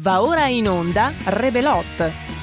Va ora in onda Rebelot.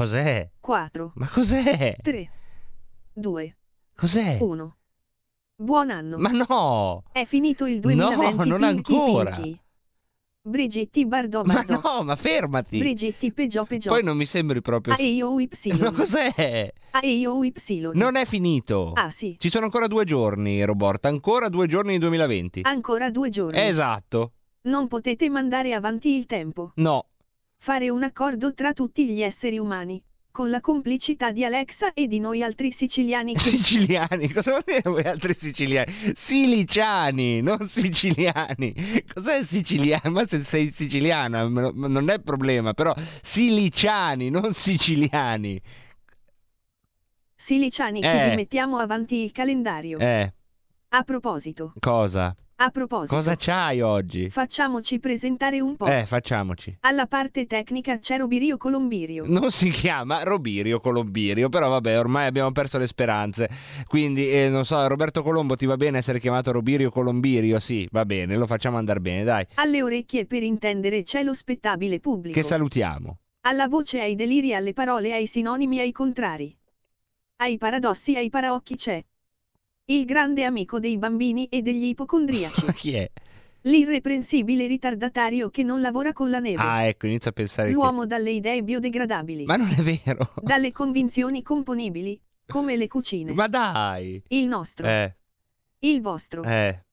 Cos'è? quattro, Ma cos'è? tre, due, Cos'è? uno. Buon anno. Ma no! È finito il 2020 non Pinky ancora. Pinky. Brigitti Bardò Ma Bardò. no, ma fermati! Brigitti Peggiò Peggiò. Poi non mi sembri proprio... Aio Y. Ma cos'è? Aio Y. Non è finito! Ah sì, Ci sono ancora due giorni, Roborta, ancora due giorni di 2020. ancora due giorni. Esatto. Non potete mandare avanti il tempo. No. Fare un accordo tra tutti gli esseri umani. Con la complicità di Alexa e di noi altri siciliani che... Siciliani, cosa vuol dire voi altri siciliani? Siliciani, non siciliani. Cos'è siciliano? Ma se sei siciliana non è problema, però siliciani, non siciliani. Siliciani Eh. mettiamo avanti il calendario. Eh, A proposito, cosa? A proposito. Cosa c'hai oggi? Facciamoci presentare un po'. Eh, facciamoci. Alla parte tecnica c'è Robirio Colombirio. Non si chiama Robirio Colombirio, però vabbè, ormai abbiamo perso le speranze. Quindi, eh, non so, Roberto Colombo ti va bene essere chiamato Robirio Colombirio? Sì, va bene, lo facciamo andare bene, dai. Alle orecchie per intendere c'è lo spettabile pubblico. Che salutiamo. Alla voce ai deliri, alle parole, ai sinonimi, ai contrari. Ai paradossi, ai paraocchi c'è. Il grande amico dei bambini e degli ipocondriaci. Ma chi è? L'irreprensibile ritardatario che non lavora con la neve. Ah, ecco, inizio a pensare che... L'uomo dalle idee biodegradabili. Ma non è vero. Dalle convinzioni componibili, come le cucine. Ma dai. Il nostro. Eh, Il vostro. eh,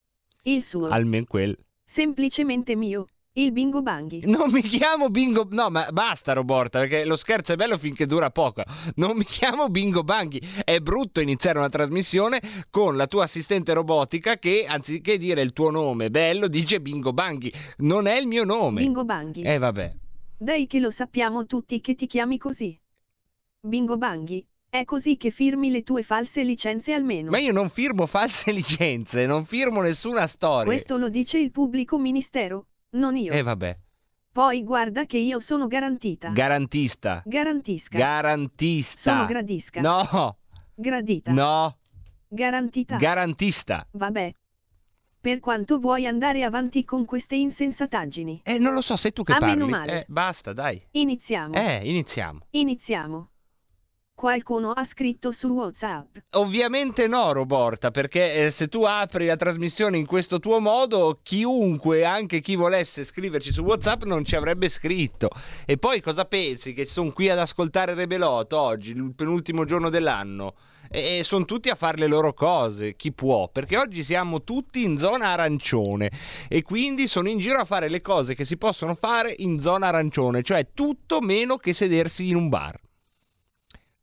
Il suo. almeno quel. Semplicemente mio. Il bingo banghi. Non mi chiamo Bingo... No, ma basta, Roborta, perché lo scherzo è bello finché dura poco. Non mi chiamo Bingo Banghi. È brutto iniziare una trasmissione con la tua assistente robotica che, anziché dire il tuo nome bello, dice Bingo Banghi. Non è il mio nome. Bingo banghi. Eh, vabbè. Dai che lo sappiamo tutti che ti chiami così. Bingo banghi. È così che firmi le tue false licenze almeno. Ma io non firmo false licenze, non firmo nessuna storia. Questo lo dice il pubblico ministero, non io. Eh, vabbè. Poi guarda che io sono garantita. Garantista. Garantisca. Garantista. Sono gradisca. No, Gradita. no, Garantita. garantista. Vabbè. Per quanto vuoi andare avanti con queste insensataggini? Eh, non lo so, sei tu che A parli. meno male. Eh, basta, dai. Iniziamo. Eh, iniziamo. Iniziamo. Qualcuno ha scritto su WhatsApp. Ovviamente no, Roborta, perché eh, se tu apri la trasmissione in questo tuo modo, chiunque, anche chi volesse scriverci su WhatsApp, non ci avrebbe scritto. E poi cosa pensi? Che sono qui ad ascoltare Rebelot oggi, il penultimo giorno dell'anno? E, sono tutti a fare le loro cose, chi può? Perché oggi siamo tutti in zona arancione e quindi sono in giro a fare le cose che si possono fare in zona arancione, cioè tutto meno che sedersi in un bar.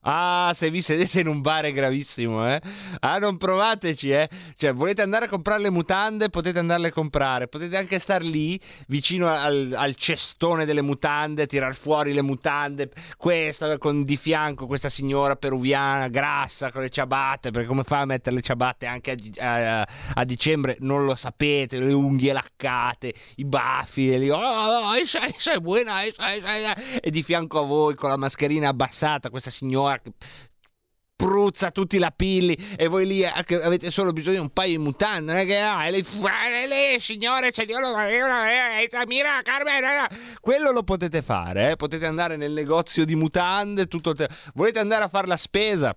Ah, se vi sedete in un bar è gravissimo, eh? Ah, non provateci, eh? Cioè, volete andare a comprare le mutande? Potete andarle a comprare. Potete anche star lì, vicino al, al cestone delle mutande, tirar fuori le mutande. Questa, con di fianco, questa signora peruviana, grassa, con le ciabatte. Perché come fa a mettere le ciabatte anche a, a- a dicembre? Non lo sapete. Le unghie laccate, i baffi. E lì, oh, oh, sei, sei buona, eh, sei, sei, eh." E di fianco a voi, con la mascherina abbassata, questa signora che spruzza tutti la pilli e voi lì eh, avete solo bisogno di un paio di mutande, non è che ah, e lei, eh, lei, signore, c'è Dio, Mira, Carmen, quello lo potete fare, eh? potete andare nel negozio di mutande, tutto te... volete andare a fare la spesa?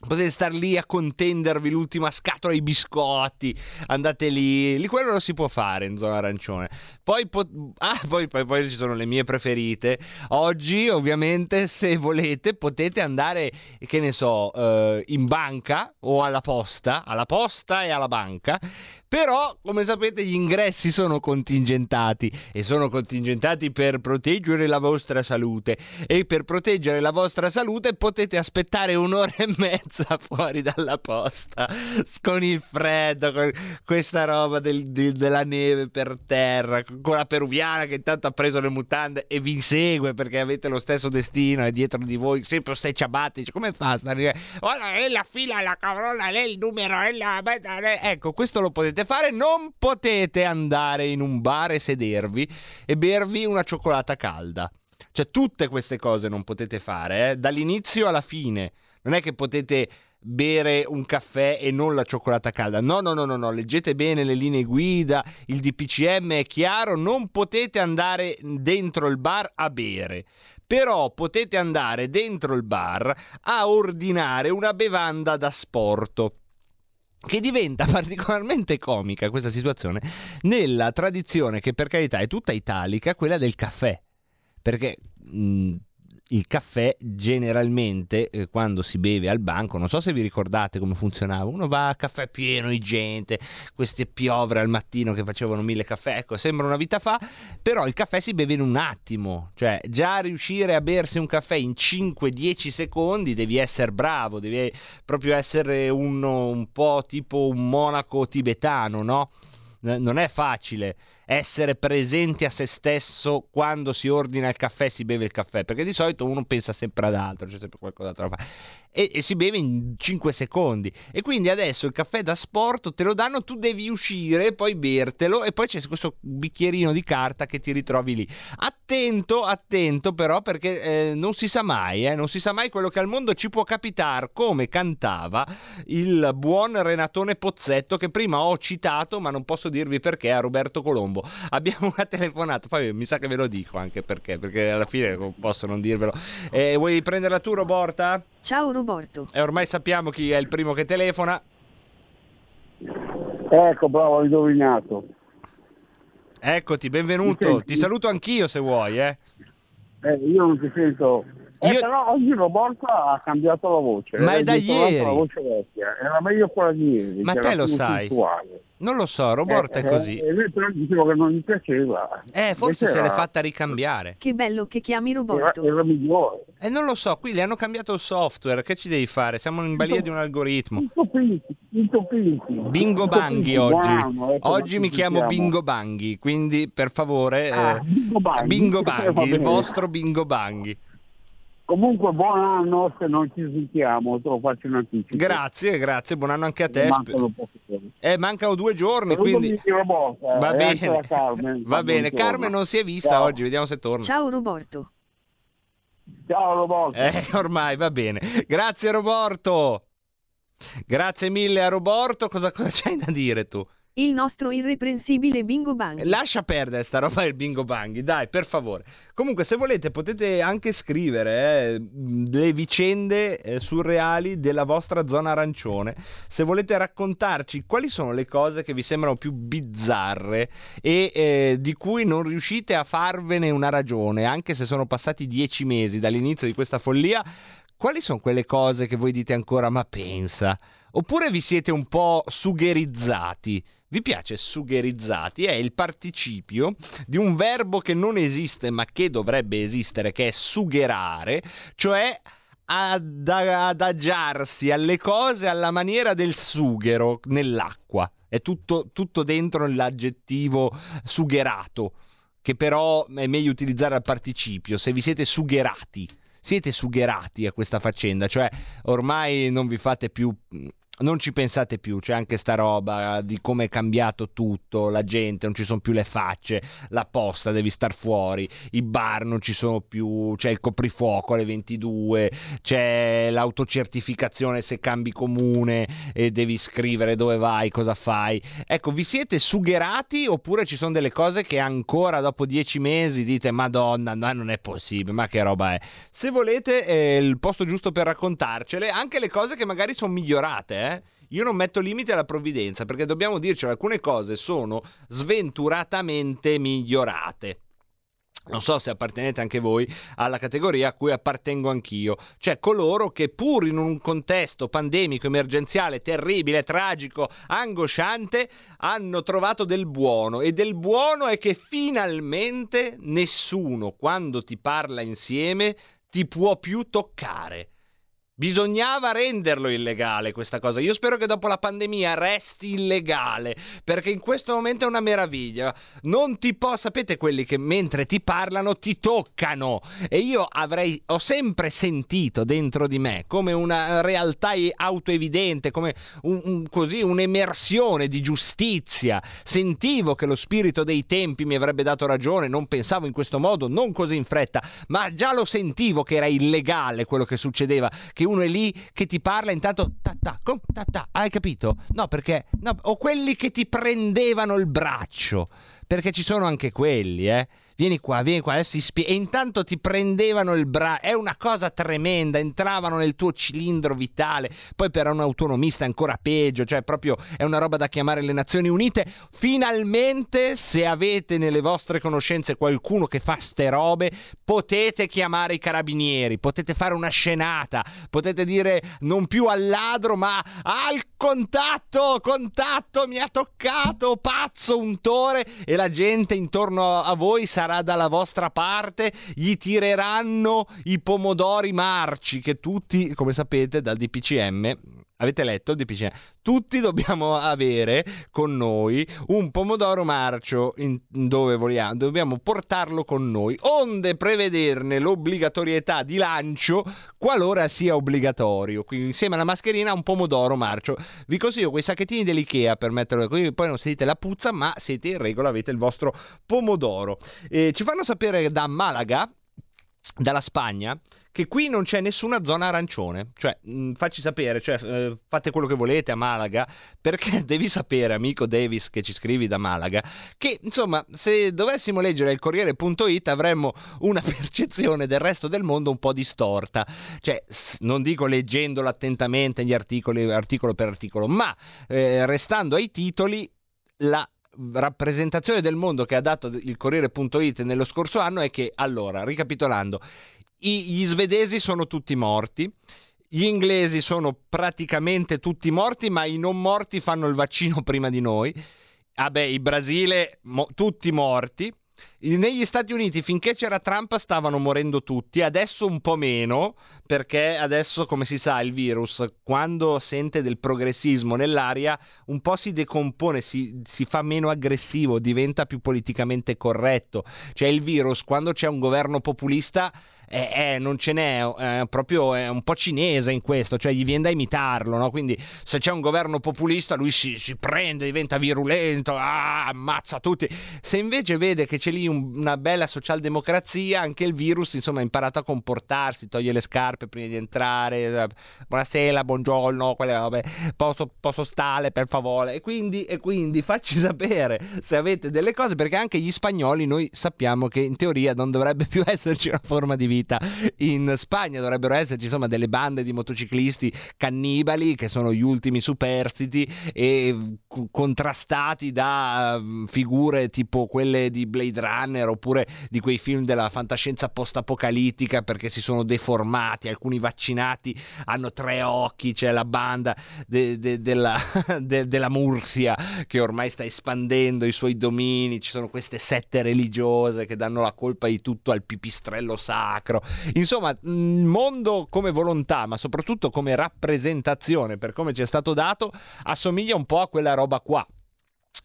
Potete star lì a contendervi l'ultima scatola di biscotti, andate lì, lì quello lo si può fare in zona arancione. Poi, po- ah, poi, poi, poi, ci sono le mie preferite. Oggi, ovviamente, se volete, potete andare, che ne so, eh, in banca o alla posta, alla posta e alla banca. Però, come sapete, gli ingressi sono contingentati e sono contingentati per proteggere la vostra salute. E per proteggere la vostra salute potete aspettare un'ora e mezza fuori dalla posta con il freddo, con questa roba del, del, della neve per terra, con la peruviana che intanto ha preso le mutande e vi insegue perché avete lo stesso destino e dietro di voi sempre stai ciabatte. Dice, come fa a stare? Oh, lei la fila, la carola, lei il numero, lei la... Ecco, questo lo potete fare. Non potete andare in un bar e sedervi e bervi una cioccolata calda. Cioè, tutte queste cose non potete fare, eh? dall'inizio alla fine. Non è che potete bere un caffè e non la cioccolata calda. No, no, no, no, no, leggete bene le linee guida, il DPCM è chiaro, non potete andare dentro il bar a bere. Però potete andare dentro il bar a ordinare una bevanda da sporto che diventa particolarmente comica questa situazione nella tradizione che per carità è tutta italica, quella del caffè. Perché mh, il caffè generalmente eh, quando si beve al banco, non so se vi ricordate come funzionava, uno va a caffè pieno di gente, queste piovre al mattino che facevano mille caffè, ecco, sembra una vita fa, però il caffè si beve in un attimo, cioè già riuscire a bersi un caffè in 5-10 secondi devi essere bravo, devi proprio essere uno un po' tipo un monaco tibetano, no? non è facile essere presenti a se stesso quando si ordina il caffè e si beve il caffè, perché di solito uno pensa sempre ad altro, c'è sempre qualcos'altro da fare e, e, si beve in 5 secondi. E quindi adesso il caffè da sport te lo danno, tu devi uscire, poi bertelo e poi c'è questo bicchierino di carta che ti ritrovi lì. Attento, attento però perché eh, non si sa mai, eh, non si sa mai quello che al mondo ci può capitare, come cantava il buon Renatone Pozzetto che prima ho citato, ma non posso dirvi perché, a Roberto Colombo. Abbiamo una telefonata, poi mi sa che ve lo dico anche perché, perché alla fine posso non dirvelo. Eh, vuoi prenderla tu Roborta? Ciao Roberto. E ormai sappiamo chi è il primo che telefona. Ecco, bravo, ho indovinato. Eccoti, benvenuto. Ti saluto anch'io se vuoi, eh. eh io non ti sento eh, Io... Però oggi Roborta ha cambiato la voce. Ma è da ieri. La voce vecchia. Era meglio quella di ieri. Ma te lo sai. Sensuale. Non lo so, Roborta eh, è così. E eh, però dicevo che non gli piaceva. Eh, forse se l'è fatta ricambiare. Che bello che chiami Roborto. Era, era migliore. Eh, non lo so, qui le hanno cambiato il software. Che ci devi fare? Siamo in balia di un algoritmo. Bingo Banghi oggi. Oggi mi chiamo Bingo Banghi, quindi per favore... Ah, eh, Bingo Banghi, bingo Banghi il vostro Bingo Banghi. Comunque buon anno se non ci sentiamo, te lo faccio in anticipo. Grazie, grazie, buon anno anche a te. Mancano, eh, mancano due giorni, quindi... Roborta, Va bene, Carmen, Va bene. Carmen non si è vista Ciao. oggi, vediamo se torna. Ciao Roborto. Ciao Roborto. Eh, ormai va bene. Grazie Roborto. Grazie mille a Roborto, cosa, cosa c'hai da dire tu? Il nostro irreprensibile bingo bang. Lascia perdere sta roba del bingo bang, dai, per favore. Comunque, se volete, potete anche scrivere eh, le vicende eh, surreali della vostra zona arancione. Se volete raccontarci quali sono le cose che vi sembrano più bizzarre e eh, di cui non riuscite a farvene una ragione, anche se sono passati dieci mesi dall'inizio di questa follia, quali sono quelle cose che voi dite ancora, ma pensa? Oppure vi siete un po' sugherizzati? Vi piace sugherizzati? È il participio di un verbo che non esiste ma che dovrebbe esistere, che è sugherare, cioè ad- adagiarsi alle cose alla maniera del sughero nell'acqua. È tutto, tutto dentro l'aggettivo sugherato, che però è meglio utilizzare al participio, se vi siete sugherati siete sugherati a questa faccenda, cioè ormai non vi fate più non ci pensate più, c'è anche sta roba di come è cambiato tutto, la gente, non ci sono più le facce, la posta devi star fuori, i bar non ci sono più, c'è il coprifuoco alle 22, c'è l'autocertificazione se cambi comune e devi scrivere dove vai, cosa fai. Ecco, vi siete sugherati oppure ci sono delle cose che ancora dopo dieci mesi dite madonna, no, non è possibile, ma che roba è. Se volete è il posto giusto per raccontarcele, anche le cose che magari sono migliorate, eh eh? Io non metto limiti alla provvidenza perché dobbiamo dircelo, alcune cose sono sventuratamente migliorate. Non so se appartenete anche voi alla categoria a cui appartengo anch'io, cioè coloro che pur in un contesto pandemico, emergenziale, terribile, tragico, angosciante, hanno trovato del buono e del buono è che finalmente nessuno quando ti parla insieme ti può più toccare. Bisognava renderlo illegale questa cosa. Io spero che dopo la pandemia resti illegale, perché in questo momento è una meraviglia. Non ti può, sapete quelli che mentre ti parlano ti toccano. E io avrei, ho sempre sentito dentro di me come una realtà autoevidente, come un, un, così un'emersione di giustizia. Sentivo che lo spirito dei tempi mi avrebbe dato ragione, non pensavo in questo modo, non così in fretta, ma già lo sentivo che era illegale quello che succedeva, che uno è lì che ti parla intanto ta ta, com, ta, ta. hai capito? No, perché no, o quelli che ti prendevano il braccio, perché ci sono anche quelli, eh vieni qua, vieni qua, adesso spie- e intanto ti prendevano il braccio, è una cosa tremenda, entravano nel tuo cilindro vitale, poi per un autonomista ancora peggio, cioè proprio è una roba da chiamare le Nazioni Unite, finalmente se avete nelle vostre conoscenze qualcuno che fa ste robe, potete chiamare i carabinieri, potete fare una scenata, potete dire non più al ladro ma al contatto, contatto, mi ha toccato, pazzo, untore e la gente intorno a voi sarà sarà dalla vostra parte, gli tireranno i pomodori marci che tutti, come sapete, dal DPCM Avete letto il DPCM? Tutti dobbiamo avere con noi un pomodoro marcio dove vogliamo, dobbiamo portarlo con noi, onde prevederne l'obbligatorietà di lancio qualora sia obbligatorio. Quindi insieme alla mascherina un pomodoro marcio. Vi consiglio quei sacchettini dell'IKEA per metterlo qui, poi non sentite la puzza, ma siete in regola, avete il vostro pomodoro. E ci fanno sapere da Malaga, dalla Spagna, che qui non c'è nessuna zona arancione. Cioè, mh, mm, facci sapere, cioè, eh, fate quello che volete a Malaga, perché devi sapere, amico Davis, che ci scrivi da Malaga, che insomma, se dovessimo leggere il Corriere.it avremmo una percezione del resto del mondo un po' distorta. Cioè, non dico leggendolo attentamente gli articoli, articolo per articolo, ma eh, restando ai titoli, la rappresentazione del mondo che ha dato il Corriere.it nello scorso anno è che, allora, ricapitolando, gli svedesi sono tutti morti. Gli inglesi sono praticamente tutti morti, ma i non morti fanno il vaccino prima di noi. Vabbè, il Brasile, mo- tutti morti. Negli Stati Uniti finché c'era Trump stavano morendo tutti, adesso un po' meno, perché adesso, come si sa, il virus, quando sente del progressismo nell'aria, un po' si decompone, si, si fa meno aggressivo, diventa più politicamente corretto. Cioè il virus, quando c'è un governo populista eh, eh, non ce n'è, eh, proprio è un po' cinese in questo, cioè gli viene da imitarlo, no? quindi se c'è un governo populista lui si, si prende, diventa virulento, ah, ammazza tutti, se invece vede che c'è lì un, una bella socialdemocrazia, anche il virus insomma ha imparato a comportarsi, toglie le scarpe prima di entrare, eh, buonasera, buongiorno, quelle robe, posso, posso stare per favore, e quindi, e quindi facci sapere se avete delle cose, perché anche gli spagnoli noi sappiamo che in teoria non dovrebbe più esserci una forma di vita. In Spagna dovrebbero esserci insomma delle bande di motociclisti cannibali che sono gli ultimi superstiti e contrastati da mm, figure tipo quelle di Blade Runner oppure di quei film della fantascienza post-apocalittica perché si sono deformati, alcuni vaccinati hanno tre occhi, c'è la banda de- de- della, de- della Mursia che ormai sta espandendo i suoi domini, ci sono queste sette religiose che danno la colpa di tutto al pipistrello sacro. Insomma, il mondo come volontà, ma soprattutto come rappresentazione, per come ci è stato dato, assomiglia un po' a quella roba qua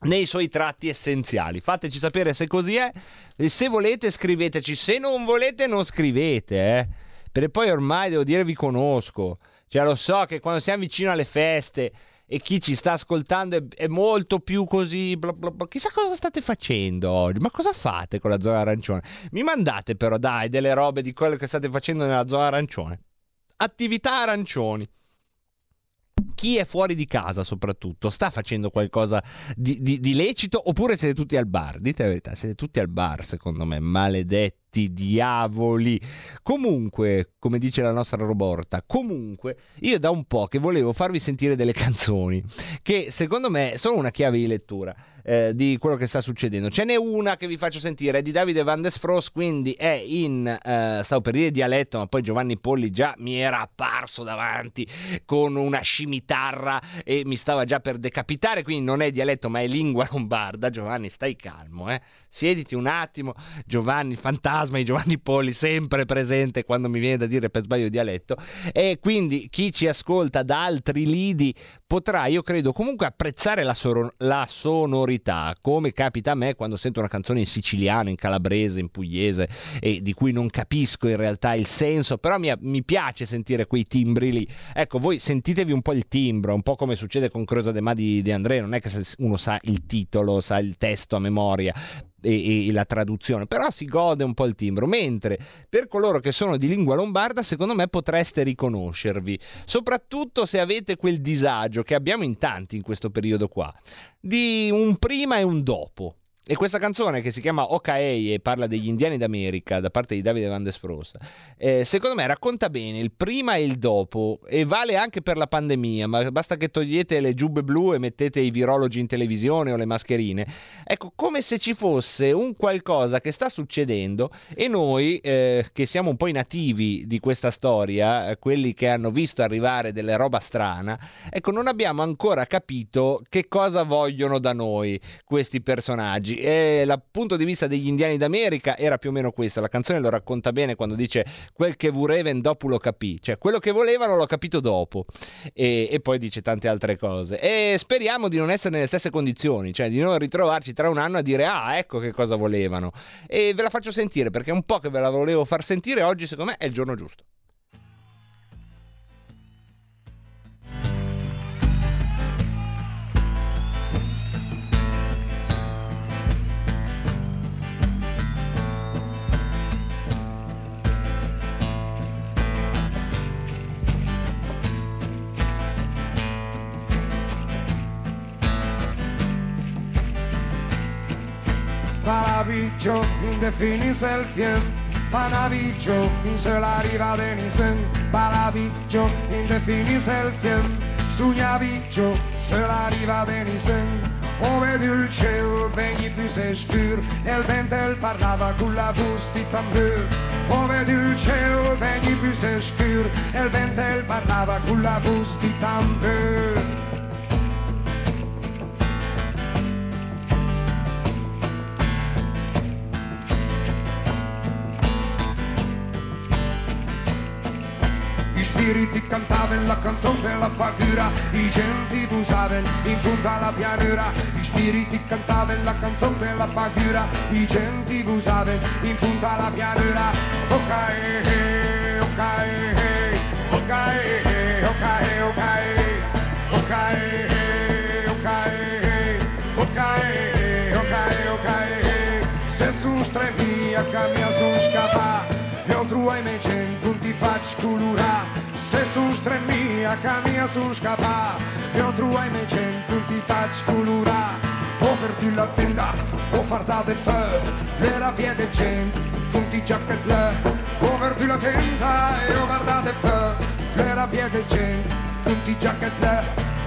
nei suoi tratti essenziali. Fateci sapere se così è. E se volete scriveteci, se non volete non scrivete, eh. Perché poi ormai devo dire vi conosco. Cioè, lo so che quando siamo vicino alle feste e chi ci sta ascoltando è, è molto più così. Bla bla bla. Chissà cosa state facendo oggi. Ma cosa fate con la zona arancione? Mi mandate però, dai, delle robe di quello che state facendo nella zona arancione. Attività arancioni chi è fuori di casa soprattutto sta facendo qualcosa di, di, di, lecito oppure siete tutti al bar? Dite la verità, siete tutti al bar secondo me, maledetti diavoli. Comunque, come dice la nostra Roborta, comunque, io da un po' che volevo farvi sentire delle canzoni che secondo me sono una chiave di lettura. Eh, di quello che sta succedendo. Ce n'è una che vi faccio sentire, è di Davide Van Desfros, quindi è in, eh, stavo per dire dialetto, ma poi Giovanni Polli già mi era apparso davanti con una scimitarra e mi stava già per decapitare, quindi non è dialetto ma è lingua lombarda. Giovanni, stai calmo, eh? siediti un attimo. Giovanni, fantasma fantasma di Giovanni Poli sempre presente quando mi viene da dire per sbaglio dialetto e quindi chi ci ascolta da altri lidi potrà, io credo, comunque apprezzare la, sor- la sonorità, come capita a me quando sento una canzone in siciliano, in calabrese, in pugliese e di cui non capisco in realtà il senso, però mi, mi piace sentire quei timbri lì. Ecco, voi sentitevi un po' il timbro, un po' come succede con Crosa de Ma di, di Andrea, non è che uno sa il titolo, sa il testo a memoria, e, e, la traduzione, però si gode un po' il timbro, mentre per coloro che sono di lingua lombarda secondo me potreste riconoscervi, soprattutto se avete quel disagio che abbiamo in tanti in questo periodo qua, di un prima e un dopo. E questa canzone che si chiama Okaei e parla degli indiani d'America da parte di Davide Van Desprosa, eh, secondo me racconta bene il prima e il dopo e vale anche per la pandemia, ma basta che togliete le giubbe blu e mettete i virologi in televisione o le mascherine. Ecco, come se ci fosse un qualcosa che sta succedendo e noi eh, che siamo un po' i nativi di questa storia, quelli che hanno visto arrivare delle roba strana, ecco, non abbiamo ancora capito che cosa vogliono da noi questi personaggi e dal punto di vista degli indiani d'America era più o meno questo. La canzone lo racconta bene quando dice quel che vureven dopo lo capì, cioè quello che volevano l'ho capito dopo. E, e, poi dice tante altre cose. E speriamo di non essere nelle stesse condizioni, cioè di non ritrovarci tra un anno a dire ah, ecco che cosa volevano. E ve la faccio sentire perché è un po' che ve la volevo far sentire. Oggi, secondo me, è il giorno giusto. Palavicho, indefinis el cien. Panavicho, la riva de Nisen. Palavicho, indefinis el cien. Suñavicho, sel arriba de Nisen. Ove dulceu veni più se scur El ventel parlava cu la vus di tambur Ove dulceu veni più se scur El ventel parlava cu la vus di tambur spiriti cantavano la canzone della paura, i genti usavano in fondo alla pianura, i spiriti cantavano la canzone della paura, i genti usavano in fondo alla pianura. Ok, ok, ok, ok, ok, ok, ok, ok, ok, ok, se sono stremia che mi sono scappato, e altro ai faci cu lura Se sunt strămia, camia mia sunt scapa. Eu truai me gen când ti faci cu lura Oferti la tenda, oferta de fă Era pie de gent, când ti geacă glă Oferti la tenda, oferta de fe Era pie de gent, când ti geacă glă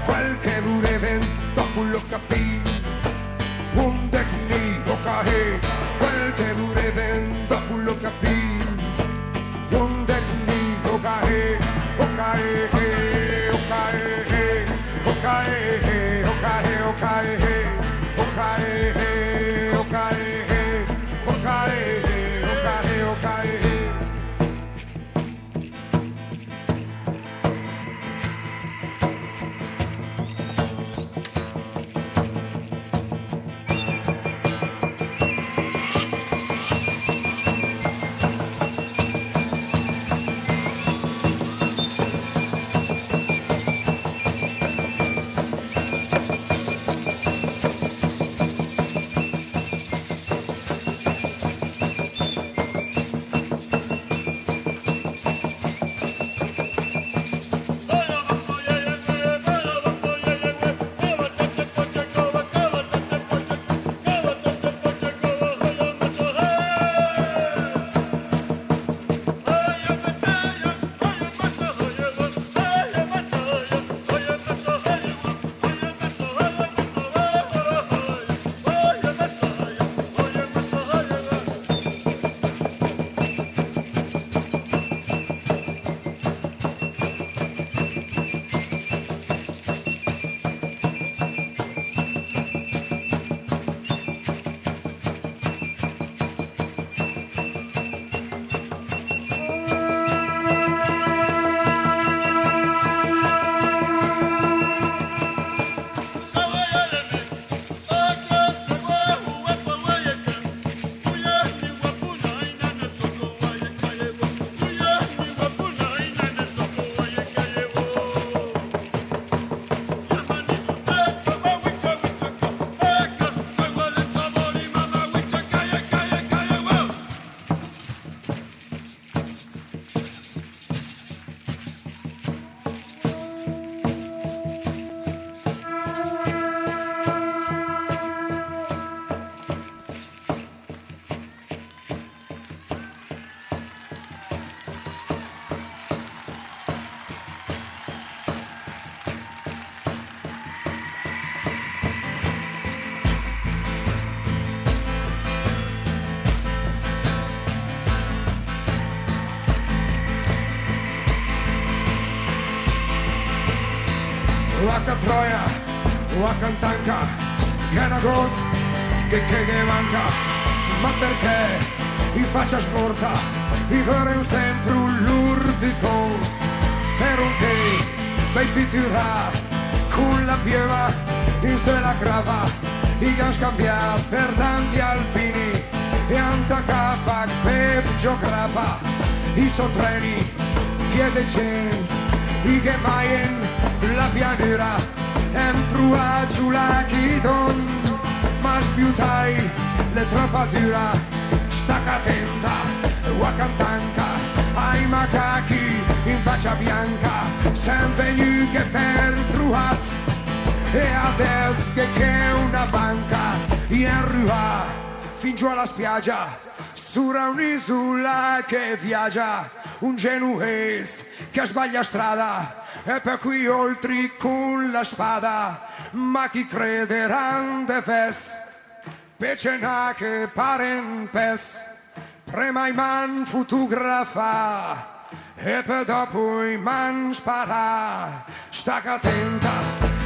Quel che voleven, dopo lo capì Un decni, o cahe, quel che voleven Waka Troia, Waka Tanka, che è una gold, che che che manca, ma perché in faccia smorta, i vorrei sempre un lurdicos, ser un che, bei pittura, con la pieva, in se la grava, i gas cambia per tanti alpini, e antaca fa per geograpa, i so treni, piede gente, i che maien, la pianura, emprua giù la chidon, ma spiutai le troppatura, stacca attenta, wakantanka, ai macachi in faccia bianca, sempre venu che per truat, e adesso che una banca, in rua, fin giù alla spiaggia, sura un'isola che viaggia, un genuese che sbaglia strada, e per cui oltre con la spada, ma chi crederà de fes, pecena che paren pes, prima i man fotografa, e per dopo i man spara, stacca attenta,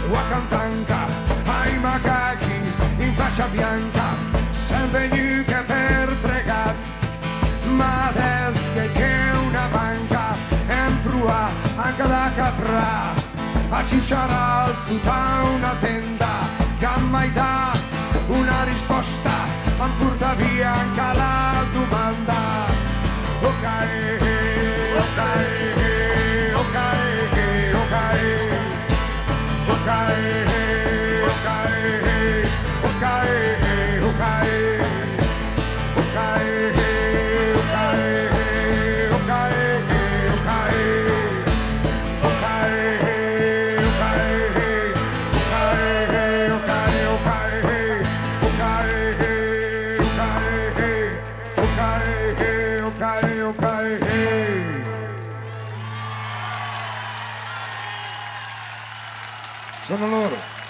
wakantanka, ai macachi in faccia bianca, sempre nu che per pregat, ma adesso che è una banca, emprua anche da catra, a cicciara su una tenda, gamma e dà una risposta, ma porta via anche la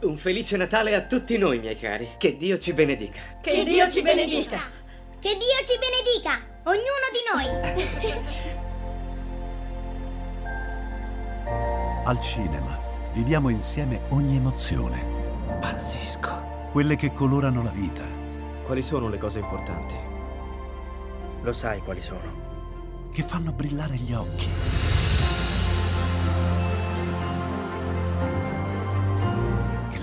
Un felice Natale a tutti noi, miei cari. Che Dio ci benedica. Che, Dio ci benedica. Che Dio ci benedica, ognuno di noi. Al cinema viviamo insieme ogni emozione, Pazzesco. quelle che colorano la vita, Quali sono le cose importanti? Lo sai quali sono. che fanno brillare gli occhi.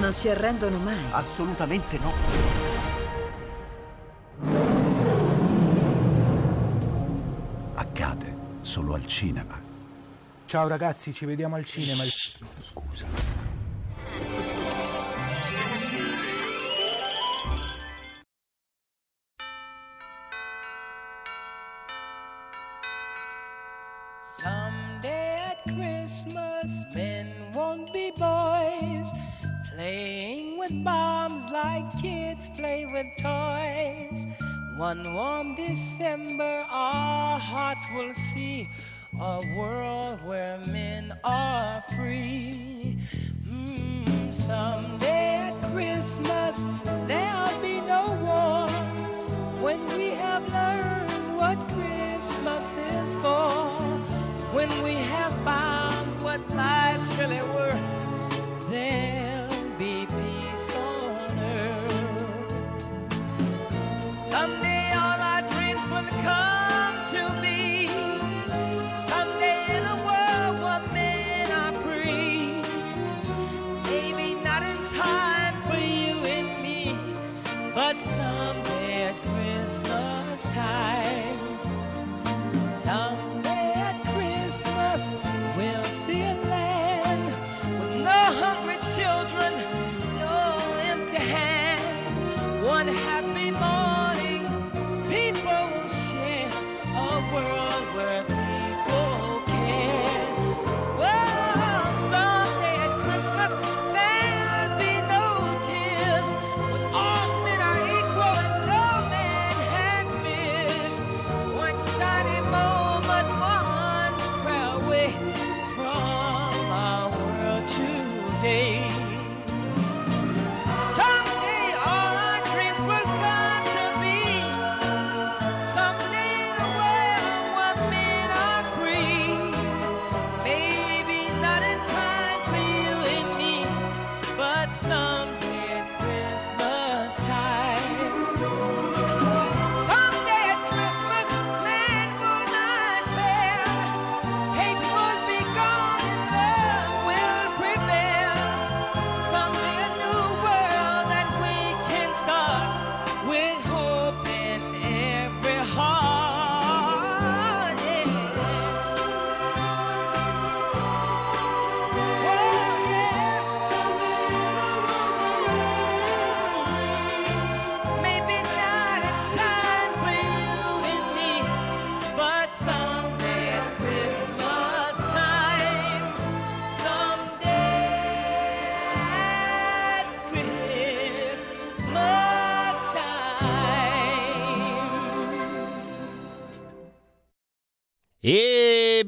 Non si arrendono mai. Assolutamente no. Accade solo al cinema. Ciao ragazzi, ci vediamo al cinema. Scusa. bombs like kids play with toys. One warm December, our hearts will see a world where men are free. Mm, someday at Christmas, there'll be no wars when we have learned what Christmas is for. When we have found what life's really worth, then. Someday all our dreams will come to be. Someday in a world where men are free. Maybe not in time for you and me, but someday at Christmas time.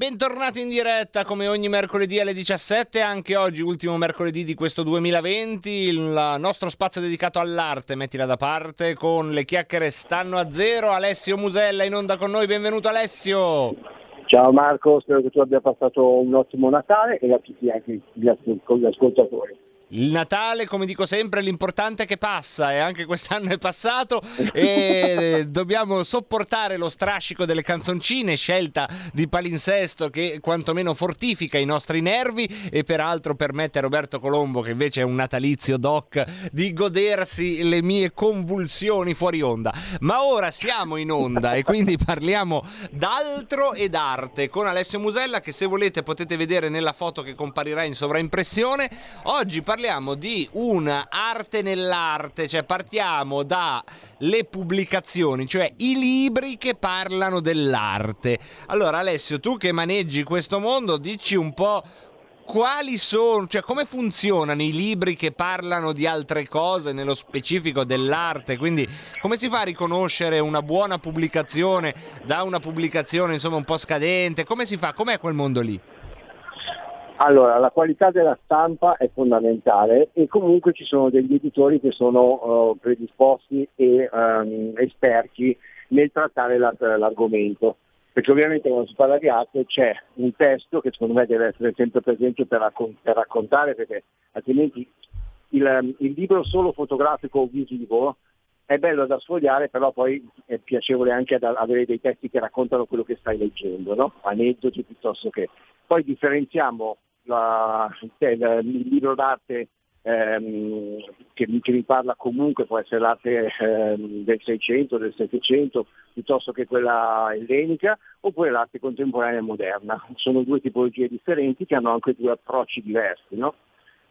Bentornati in diretta come ogni mercoledì alle 17, anche oggi ultimo mercoledì di questo 2020, il nostro spazio dedicato all'arte, mettila da parte, con le chiacchiere stanno a zero, Alessio Musella in onda con noi, benvenuto Alessio! Ciao Marco, spero che tu abbia passato un ottimo Natale e a tutti anche gli ascoltatori. Il Natale, come dico sempre, l'importante è che passa e anche quest'anno è passato e dobbiamo sopportare lo strascico delle canzoncine, scelta di palinsesto che quantomeno fortifica i nostri nervi e peraltro permette a Roberto Colombo, che invece è un natalizio doc, di godersi le mie convulsioni fuori onda. Ma ora siamo in onda e quindi parliamo d'altro ed arte con Alessio Musella che se volete potete vedere nella foto che comparirà in sovraimpressione. Oggi parliamo parliamo di una arte nell'arte, cioè partiamo dalle pubblicazioni, cioè i libri che parlano dell'arte. Allora Alessio, tu che maneggi questo mondo, dici un po' quali sono, cioè come funzionano i libri che parlano di altre cose, nello specifico dell'arte, quindi come si fa a riconoscere una buona pubblicazione da una pubblicazione insomma un po' scadente, come si fa, com'è quel mondo lì? Allora, la qualità della stampa è fondamentale e comunque ci sono degli editori che sono uh, predisposti e um, esperti nel trattare la, l'argomento. Perché ovviamente quando si parla di arte c'è un testo che secondo me deve essere sempre presente per, raccon- per raccontare, perché altrimenti il, il, libro solo fotografico o visivo è bello da sfogliare, però poi è piacevole anche ad avere dei testi che raccontano quello che stai leggendo, no? aneddoti piuttosto che. Poi differenziamo la, il, il libro d'arte ehm, che, che, mi parla comunque può essere l'arte ehm, del 600, del 700, piuttosto che quella ellenica, oppure l'arte contemporanea e moderna. Sono due tipologie differenti che hanno anche due approcci diversi. No?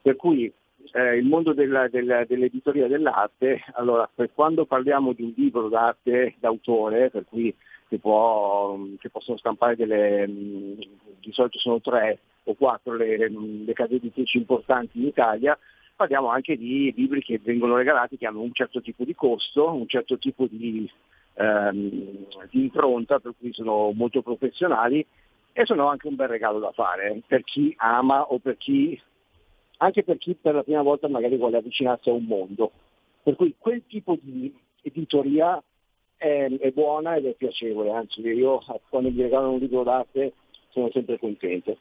Per cui eh, il mondo della, della, dell'editoria dell'arte, allora per quando parliamo di un libro d'arte d'autore, per cui che, può, che possono stampare delle, di solito sono tre o quattro le, le case editrici importanti in Italia, parliamo anche di libri che vengono regalati che hanno un certo tipo di costo, un certo tipo di, ehm, di impronta, per cui sono molto professionali e sono anche un bel regalo da fare per chi ama o per chi, anche per chi per la prima volta magari vuole avvicinarsi a un mondo. Per cui quel tipo di editoria è, è buona ed è piacevole, anzi io quando mi regalano un libro d'arte sono sempre contento.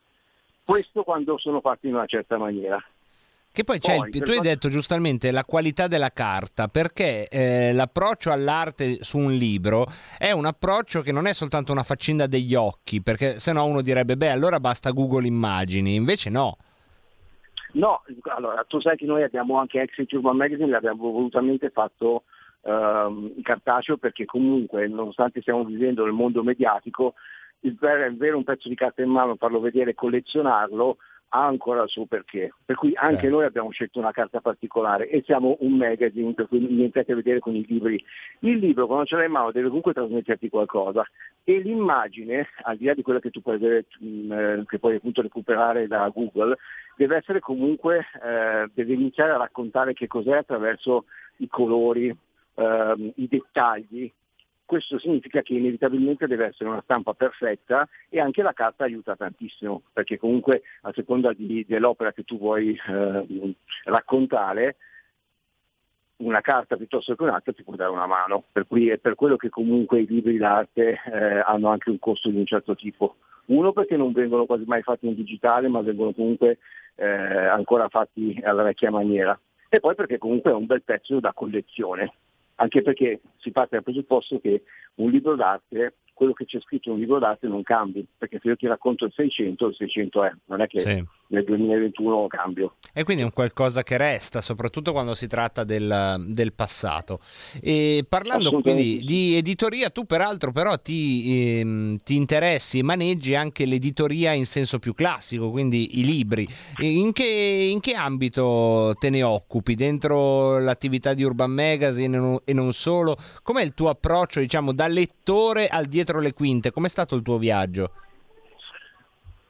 Questo quando sono fatti in una certa maniera. Che poi, poi il, tu hai detto giustamente la qualità della carta, perché eh, l'approccio all'arte su un libro è un approccio che non è soltanto una faccenda degli occhi, perché se no uno direbbe, beh, allora basta Google Immagini, invece no. No, allora tu sai che noi abbiamo anche Exit Urban Magazine, l'abbiamo volutamente fatto ehm, cartaceo perché comunque, nonostante stiamo vivendo nel mondo mediatico, il vero un pezzo di carta in mano, farlo vedere e collezionarlo ha ancora il suo perché. Per cui anche certo. noi abbiamo scelto una carta particolare e siamo un magazine, per cui niente a che vedere con i libri. Il libro quando ce l'hai in mano deve comunque trasmetterti qualcosa e l'immagine, al di là di quella che tu puoi vedere, mm, eh, che puoi appunto recuperare da Google, deve essere comunque, eh, deve iniziare a raccontare che cos'è attraverso i colori, ehm, i dettagli, questo significa che inevitabilmente deve essere una stampa perfetta e anche la carta aiuta tantissimo, perché comunque a seconda di, dell'opera che tu vuoi eh, raccontare, una carta piuttosto che un'altra ti può dare una mano, per cui è per quello che comunque i libri d'arte eh, hanno anche un costo di un certo tipo. Uno perché non vengono quasi mai fatti in digitale, ma vengono comunque eh, ancora fatti alla vecchia maniera. E poi perché comunque è un bel pezzo da collezione anche perché si parte dal presupposto che un libro d'arte, quello che c'è scritto in un libro d'arte non cambi, perché se io ti racconto il 600, il 600 è, non è che sì. Nel 2021 cambio. E quindi è un qualcosa che resta, soprattutto quando si tratta del, del passato. E parlando quindi di editoria, tu peraltro però ti, ehm, ti, interessi e maneggi anche l'editoria in senso più classico, quindi i libri. In che, in che ambito te ne occupi? Dentro l'attività di Urban Magazine e non solo? Com'è il tuo approccio, diciamo, da lettore al dietro le quinte? Com'è stato il tuo viaggio?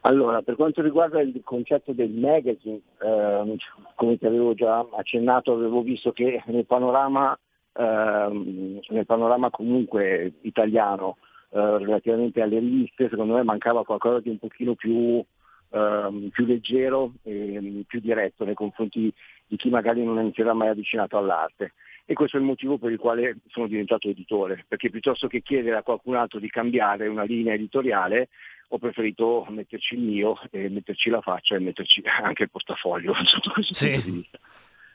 Allora, per quanto riguarda il concetto del magazine, ehm, come ti avevo già accennato, avevo visto che nel panorama, ehm, nel panorama comunque italiano eh, relativamente alle riviste, secondo me mancava qualcosa di un pochino più, ehm, più leggero e mm, più diretto nei confronti di chi magari non si era mai avvicinato all'arte. E questo è il motivo per il quale sono diventato editore, perché piuttosto che chiedere a qualcun altro di cambiare una linea editoriale, ho preferito metterci il mio e metterci la faccia e metterci anche il portafoglio Sì.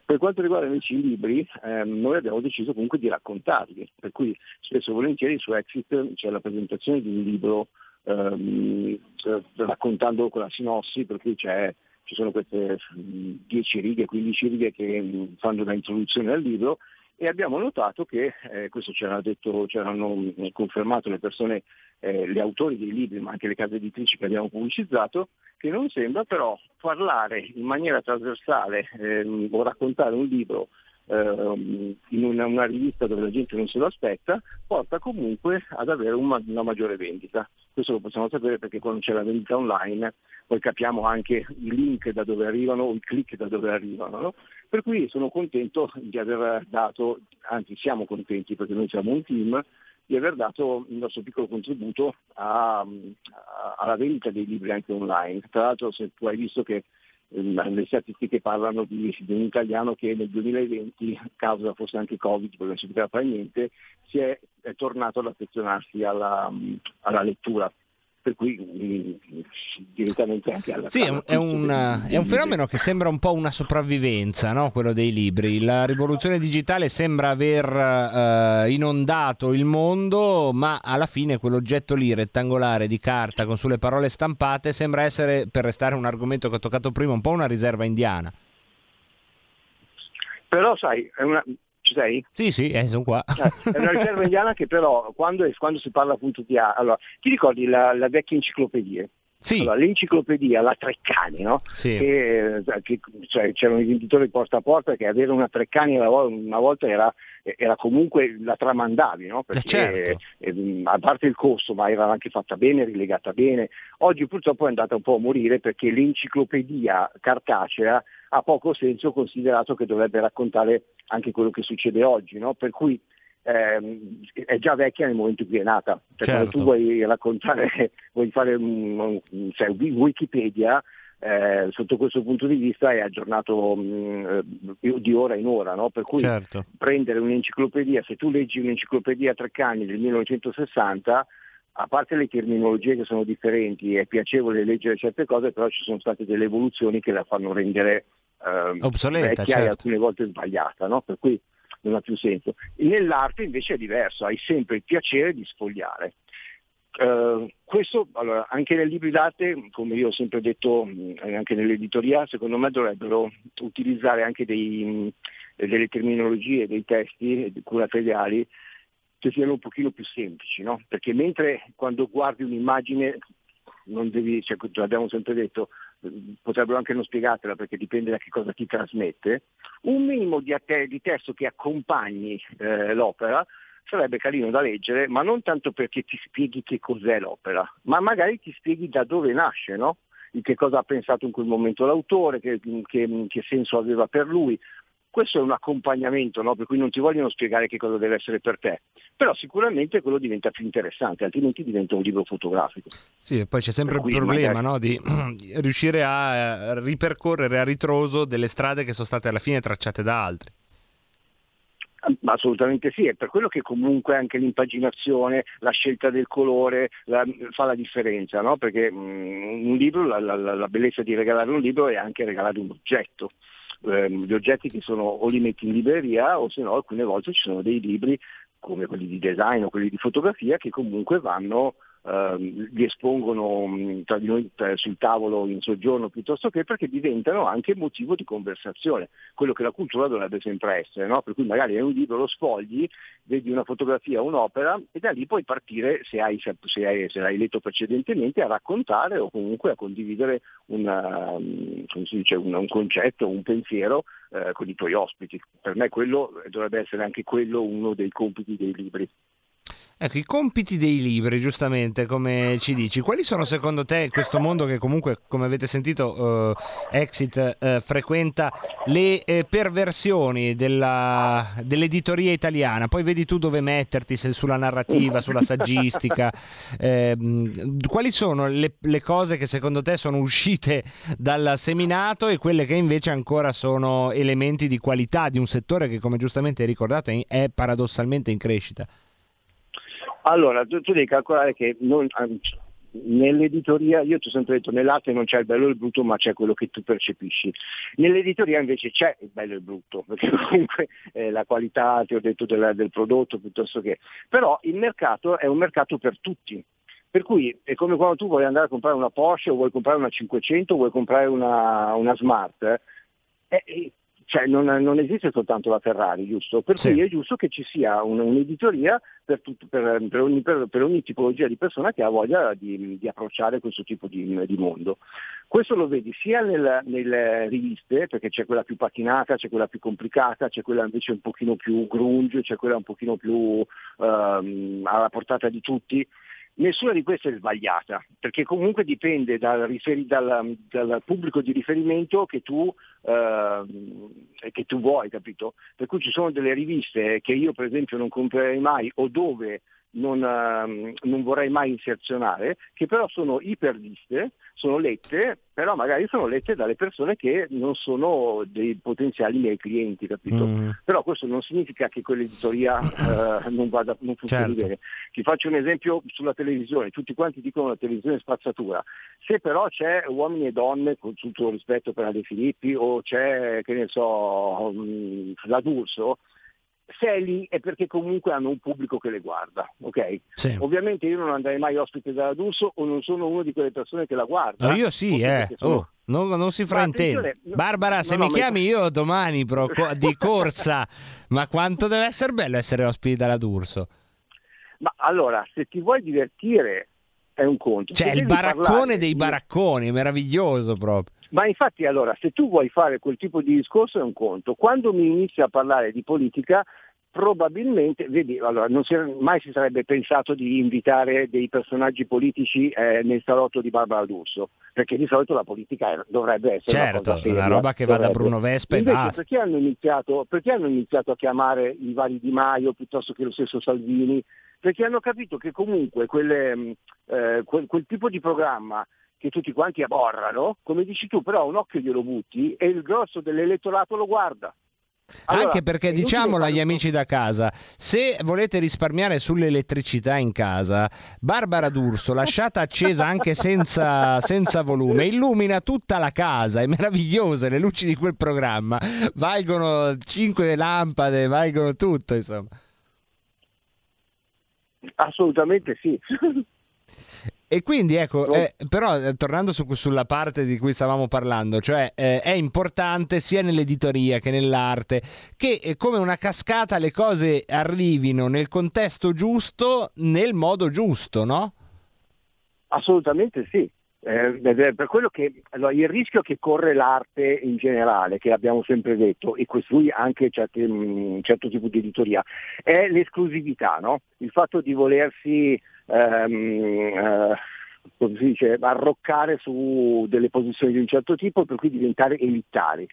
Per quanto riguarda invece i libri, ehm, noi abbiamo deciso comunque di raccontarli, per cui spesso e volentieri su Exit c'è la presentazione di un libro ehm, eh, raccontando con la sinossi, per cui c'è- ci sono queste mm, 10 righe, 15 righe che mm, fanno da introduzione al libro e abbiamo notato che, eh, questo c'era detto, c'erano mm, confermato le persone, eh, gli autori dei libri, ma anche le case editrici che abbiamo pubblicizzato, che non sembra però parlare in maniera trasversale ehm, o raccontare un libro ehm, in una, una rivista dove la gente non se lo aspetta, porta comunque ad avere una, una maggiore vendita. Questo lo possiamo sapere perché quando c'è la vendita online poi capiamo anche i link da dove arrivano o i click da dove arrivano. no? Per cui sono contento di aver dato, anzi siamo contenti perché noi siamo un team, di aver dato il nostro piccolo contributo a- a- alla vendita dei libri anche online. Tra l'altro se tu hai visto che ehm, le statistiche parlano di, di un italiano che nel 2020, causa forse anche Covid, perché non si poteva fare niente, si è, è tornato ad affezionarsi alla, alla lettura. Per cui mm, direttamente anche alla Sì, è un, è un- fenomeno che sembra un po' una sopravvivenza, no? quello dei libri. La rivoluzione digitale sembra aver eh, inondato il mondo, ma alla fine quell'oggetto lì rettangolare di carta con sulle parole stampate sembra essere, per restare un argomento che ho toccato prima, un po' una riserva indiana. Però sai, è una... ci sei? Sì, sì, eh, sono qua. Eh, È una riserva indiana che però quando, è- quando si parla appunto di... Allora, ti ricordi la, la vecchia enciclopedia? Sì. Allora, l'enciclopedia, la Treccani, no? Sì. Che, eh, che, cioè, c'erano i venditori porta a porta che avere una Treccani una vo- una volta era, era comunque la tramandavi, no? Perché certo. eh, a parte il costo, ma era anche fatta bene, rilegata bene. Oggi purtroppo è andata un po' a morire perché l'enciclopedia cartacea ha poco senso considerato che dovrebbe raccontare anche quello che succede oggi, no? Per cui ehm, è già vecchia nel momento in cui è nata. Cioè, Certo. tu vuoi raccontare, vuoi fare un, cioè, Wikipedia, eh, sotto questo punto di vista è aggiornato mh, eh, di ora in ora, no? per cui Certo. prendere un'enciclopedia, se tu leggi un'enciclopedia Treccani del 1960, a parte le terminologie che sono differenti, è piacevole leggere certe cose, però ci sono state delle evoluzioni che la fanno rendere ehm, Obsoleta, vecchia e certo. alcune volte sbagliata, no? per cui non ha più senso. Nell'arte invece è diverso, hai sempre il piacere di sfogliare. Eh, questo allora, anche nei libri d'arte, come io ho sempre detto anche nell'editoria, secondo me dovrebbero utilizzare anche dei, delle terminologie, dei testi curatoriali che siano un pochino più semplici, no? perché mentre quando guardi un'immagine non devi, cioè, l'abbiamo sempre detto, potrebbero anche non spiegartela perché dipende da che cosa ti trasmette, un minimo di, atte- di testo che accompagni eh, l'opera sarebbe carino da leggere, ma non tanto perché ti spieghi che cos'è l'opera, ma magari ti spieghi da dove nasce, no? Che cosa ha pensato in quel momento l'autore, che, che- che senso aveva per lui. Questo è un accompagnamento, no? per cui non ti vogliono spiegare che cosa deve essere per te, però sicuramente quello diventa più interessante, altrimenti diventa un libro fotografico. Sì, e poi c'è sempre il Per problema magari- no, di riuscire a eh, ripercorrere a ritroso delle strade che sono state alla fine tracciate da altri. Ma assolutamente sì, è per quello che comunque anche l'impaginazione, la scelta del colore la- fa la differenza, no? perché mm, un libro, la- la- la bellezza di regalare un libro è anche regalare un oggetto. Ehm, gli oggetti che sono o li metti in libreria o se no alcune volte ci sono dei libri come quelli di design o quelli di fotografia che comunque vanno, ehm, li espongono mh, tra di noi eh, sul tavolo in soggiorno piuttosto che perché diventano anche motivo di conversazione, quello che la cultura dovrebbe sempre essere, no? per cui magari è un libro, lo sfogli, vedi una fotografia, un'opera e da lì puoi partire, se, hai, se, hai, se l'hai letto precedentemente, a raccontare o comunque a condividere una, si dice, un, un concetto, un pensiero eh, con i tuoi ospiti. Per me quello dovrebbe essere anche quello uno dei compiti dei libri. Ecco, i compiti dei libri, giustamente, come ci dici, quali sono secondo te questo mondo che comunque, come avete sentito, eh, Exit eh, frequenta le eh, perversioni della- dell'editoria italiana? Poi vedi tu dove metterti, se sulla narrativa, sulla saggistica. Ehm, quali sono le, le cose che secondo te sono uscite dal seminato e quelle che invece ancora sono elementi di qualità di un settore che, come giustamente hai ricordato, è paradossalmente in crescita? Allora, tu, tu devi calcolare che non- ehm, nell'editoria, io ti ho sempre detto, nell'arte non c'è il bello e il brutto, ma c'è quello che tu percepisci. Nell'editoria invece c'è il bello e il brutto, perché comunque eh, la qualità, ti ho detto, della- del prodotto piuttosto che... Però il mercato è un mercato per tutti. Per cui è come quando tu vuoi andare a comprare una Porsche o vuoi comprare una 500 o vuoi comprare una, una Smart. eh, eh, cioè non, non esiste soltanto la Ferrari, giusto? Per Sì. cui è giusto che ci sia un- un'editoria per, tut- per- per ogni, per- ogni tipologia di persona che ha voglia di, di approcciare questo tipo di, di mondo. Questo lo vedi sia nel- nelle riviste, perché c'è quella più patinata, c'è quella più complicata, c'è quella invece un pochino più grunge, c'è quella un pochino più ehm, alla portata di tutti. Nessuna di queste è sbagliata, perché comunque dipende dal, riferi- dal- dal pubblico di riferimento che tu, ehm, che tu vuoi, capito? Per cui ci sono delle riviste che io per esempio non comprerei mai o dove non, ehm, non vorrei mai inserzionare, che però sono iperviste, sono lette, però magari sono lette dalle persone che non sono dei potenziali miei clienti, capito? Mm. Però questo non significa che quell'editoria eh, non, vada, non funzioni Certo. bene. Ti faccio un esempio sulla televisione, tutti quanti dicono la televisione è spazzatura, se però c'è uomini e donne, con tutto il rispetto per Ale Filippi, o c'è, che ne so, mm, la D'Urso, se è lì è perché comunque hanno un pubblico che le guarda, ok? Sì. Ovviamente io non andrei mai ospite della D'Urso o non sono una di quelle persone che la guarda. No, io sì, eh. sono- Oh, non, non si fraintende. no- Barbara, se no, no, mi ma- chiami io domani pro- di corsa, ma quanto deve essere bello essere ospiti dalla D'Urso? Ma allora, se ti vuoi divertire è un conto. Cioè, Se il baraccone parlare dei di- baracconi, è meraviglioso proprio. Ma infatti allora, se tu vuoi fare quel tipo di discorso è un conto. Quando mi inizi a parlare di politica, probabilmente, vedi, allora, non si, mai si sarebbe pensato di invitare dei personaggi politici eh, nel salotto di Barbara D'Urso, perché di solito la politica è- dovrebbe essere Certo, una seria. una roba che va da dovrebbe. Bruno Vespa e Invece, basta. Perché hanno, iniziato, perché hanno iniziato a chiamare i vari Di Maio piuttosto che lo stesso Salvini? Perché hanno capito che comunque quelle, mh, eh, quel, quel tipo di programma che tutti quanti aborrano, come dici tu, però un occhio glielo butti e il grosso dell'elettorato lo guarda. Allora, Anche perché diciamolo agli amici da casa, se volete risparmiare sull'elettricità in casa, Barbara D'Urso, lasciata accesa anche senza, senza volume, illumina tutta la casa, è meravigliosa, le luci di quel programma valgono 5 lampade, valgono tutto, insomma. Assolutamente sì. E quindi ecco, eh, però eh, tornando su- sulla parte di cui stavamo parlando, cioè eh, è importante sia nell'editoria che nell'arte che eh, come una cascata le cose arrivino nel contesto giusto, nel modo giusto, no? Assolutamente sì. Eh, per quello che allora, il rischio che corre l'arte in generale, che abbiamo sempre detto, e costrui anche certi, un certo tipo di editoria, è l'esclusività, no? il fatto di volersi ehm, eh, come si dice, arroccare su delle posizioni di un certo tipo per cui diventare elitari.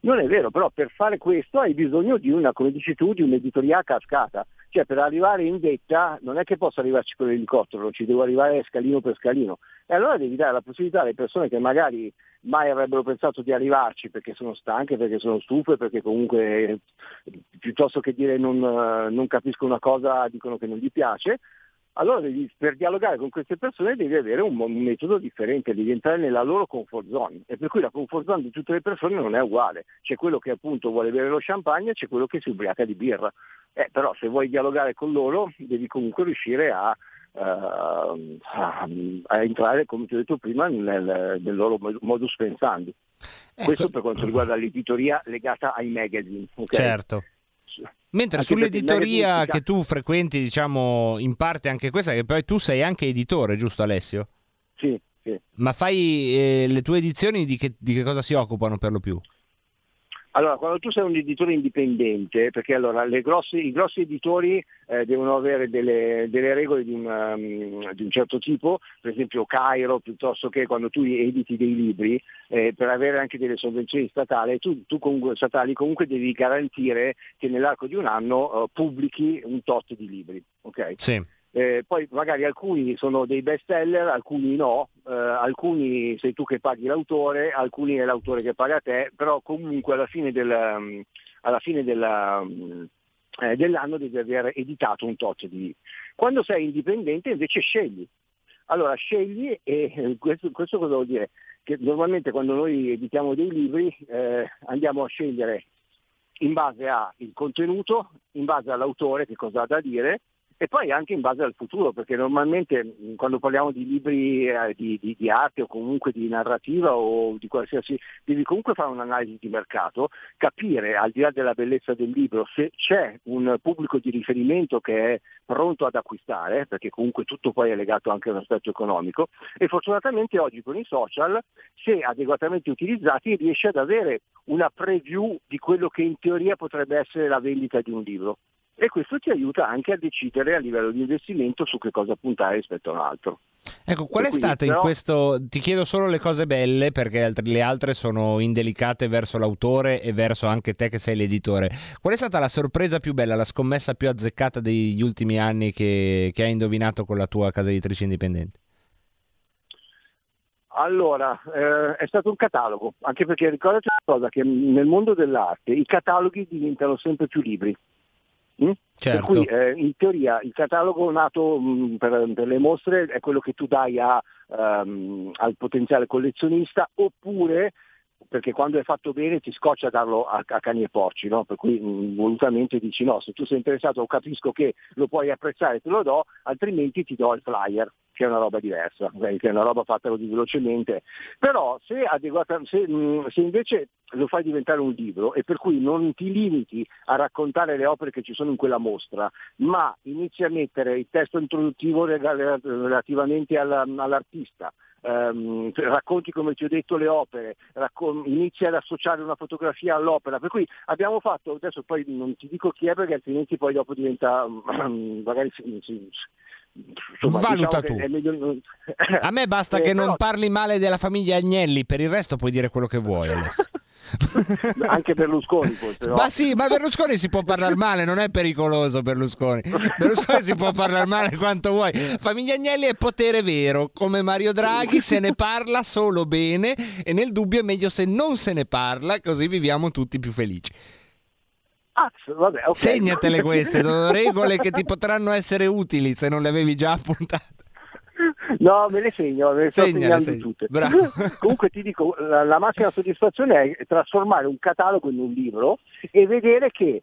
Non è vero, però per fare questo hai bisogno di una, come dici tu, di un'editoria a cascata. Cioè per arrivare in vetta non è che posso arrivarci con l'elicottero, ci devo arrivare scalino per scalino. E allora devi dare la possibilità alle persone che magari mai avrebbero pensato di arrivarci perché sono stanche, perché sono stufe, perché comunque eh, piuttosto che dire non, eh, non capisco una cosa dicono che non gli piace, allora devi, per dialogare con queste persone devi avere un, metodo differente, devi entrare nella loro comfort zone e per cui la comfort zone di tutte le persone non è uguale, c'è quello che appunto vuole bere lo champagne e c'è quello che si ubriaca di birra, eh, però se vuoi dialogare con loro devi comunque riuscire a, eh, a, a entrare, come ti ho detto prima, nel, nel loro modus pensandi. Questo per quanto riguarda l'editoria legata ai magazine. ok? Certo. Mentre Anche sull'editoria che tu frequenti, diciamo, in parte anche questa, che poi tu sei anche editore, giusto Alessio? Sì, sì. Ma fai eh, le tue edizioni di che, di che cosa si occupano per lo più? Allora, quando tu sei un editore indipendente, perché allora grossi, i grossi editori eh, devono avere delle, delle regole di un, um, di un, certo tipo, per esempio Cairo, piuttosto che quando tu editi dei libri, eh, per avere anche delle sovvenzioni statali, tu, tu comunque, statali comunque devi garantire che nell'arco di un anno uh, pubblichi un tot di libri. Okay? Sì. Eh, poi magari alcuni sono dei best seller, alcuni no, eh, alcuni sei tu che paghi l'autore, alcuni è l'autore che paga te, però comunque alla fine, del, um, alla fine della, um, eh, dell'anno devi aver editato un tot di... Quando sei indipendente invece scegli. Allora scegli e eh, questo, questo cosa vuol dire? Che normalmente quando noi editiamo dei libri eh, andiamo a scegliere in base al contenuto, in base all'autore che cosa ha da dire e poi anche in base al futuro, perché normalmente quando parliamo di libri eh, di, di, di, arte o comunque di narrativa o di qualsiasi, devi comunque fare un'analisi di mercato, capire al di là della bellezza del libro se c'è un pubblico di riferimento che è pronto ad acquistare, perché comunque tutto poi è legato anche a un aspetto economico e fortunatamente oggi con i social, se adeguatamente utilizzati, riesce ad avere una preview di quello che in teoria potrebbe essere la vendita di un libro e questo ti aiuta anche a decidere a livello di investimento su che cosa puntare rispetto a un altro. Ecco, qual è quindi, stata però... in questo? Ti chiedo solo le cose belle perché le altre sono indelicate verso l'autore e verso anche te che sei l'editore. Qual è stata la sorpresa più bella, la scommessa più azzeccata degli ultimi anni che, che hai indovinato con la tua casa editrice indipendente? Allora, eh, è stato un catalogo, anche perché ricordati una cosa, che nel mondo dell'arte i cataloghi diventano sempre più libri. Mm? Certo. Per cui eh, in teoria il catalogo nato mh, per, per, le mostre è quello che tu dai a, um, al potenziale collezionista oppure perché quando è fatto bene ti scoccia darlo a, a cani e porci, no? per cui mh, volutamente dici no, se tu sei interessato capisco che lo puoi apprezzare, te lo do, altrimenti ti do il flyer che è una roba diversa, che è una roba fatta così velocemente, però se, se, se, invece lo fai diventare un libro e per cui non ti limiti a raccontare le opere che ci sono in quella mostra, ma inizi a mettere il testo introduttivo relativamente all'artista, ehm, racconti come ti ho detto le opere, raccon- inizi ad associare una fotografia all'opera, per cui abbiamo fatto, adesso poi non ti dico chi è perché altrimenti poi dopo diventa, magari si, si, Insomma, Valuta diciamo tu. Meglio... A me basta eh, che però... non parli male della famiglia Agnelli, per il resto puoi dire quello che vuoi. Anche Berlusconi forse, no? Ma sì, ma Berlusconi si può parlare male, non è pericoloso Berlusconi. Berlusconi si può parlare male quanto vuoi. Famiglia Agnelli è potere vero, come Mario Draghi se ne parla solo bene e nel dubbio è meglio se non se ne parla, così viviamo tutti più felici. Ah, vabbè, okay. Segnatele queste, sono regole che ti potranno essere utili se non le avevi già appuntate. No, me le segno, me le sto Segnale, segnando tutte. Comunque ti dico, la, la massima soddisfazione è trasformare un catalogo in un libro e vedere che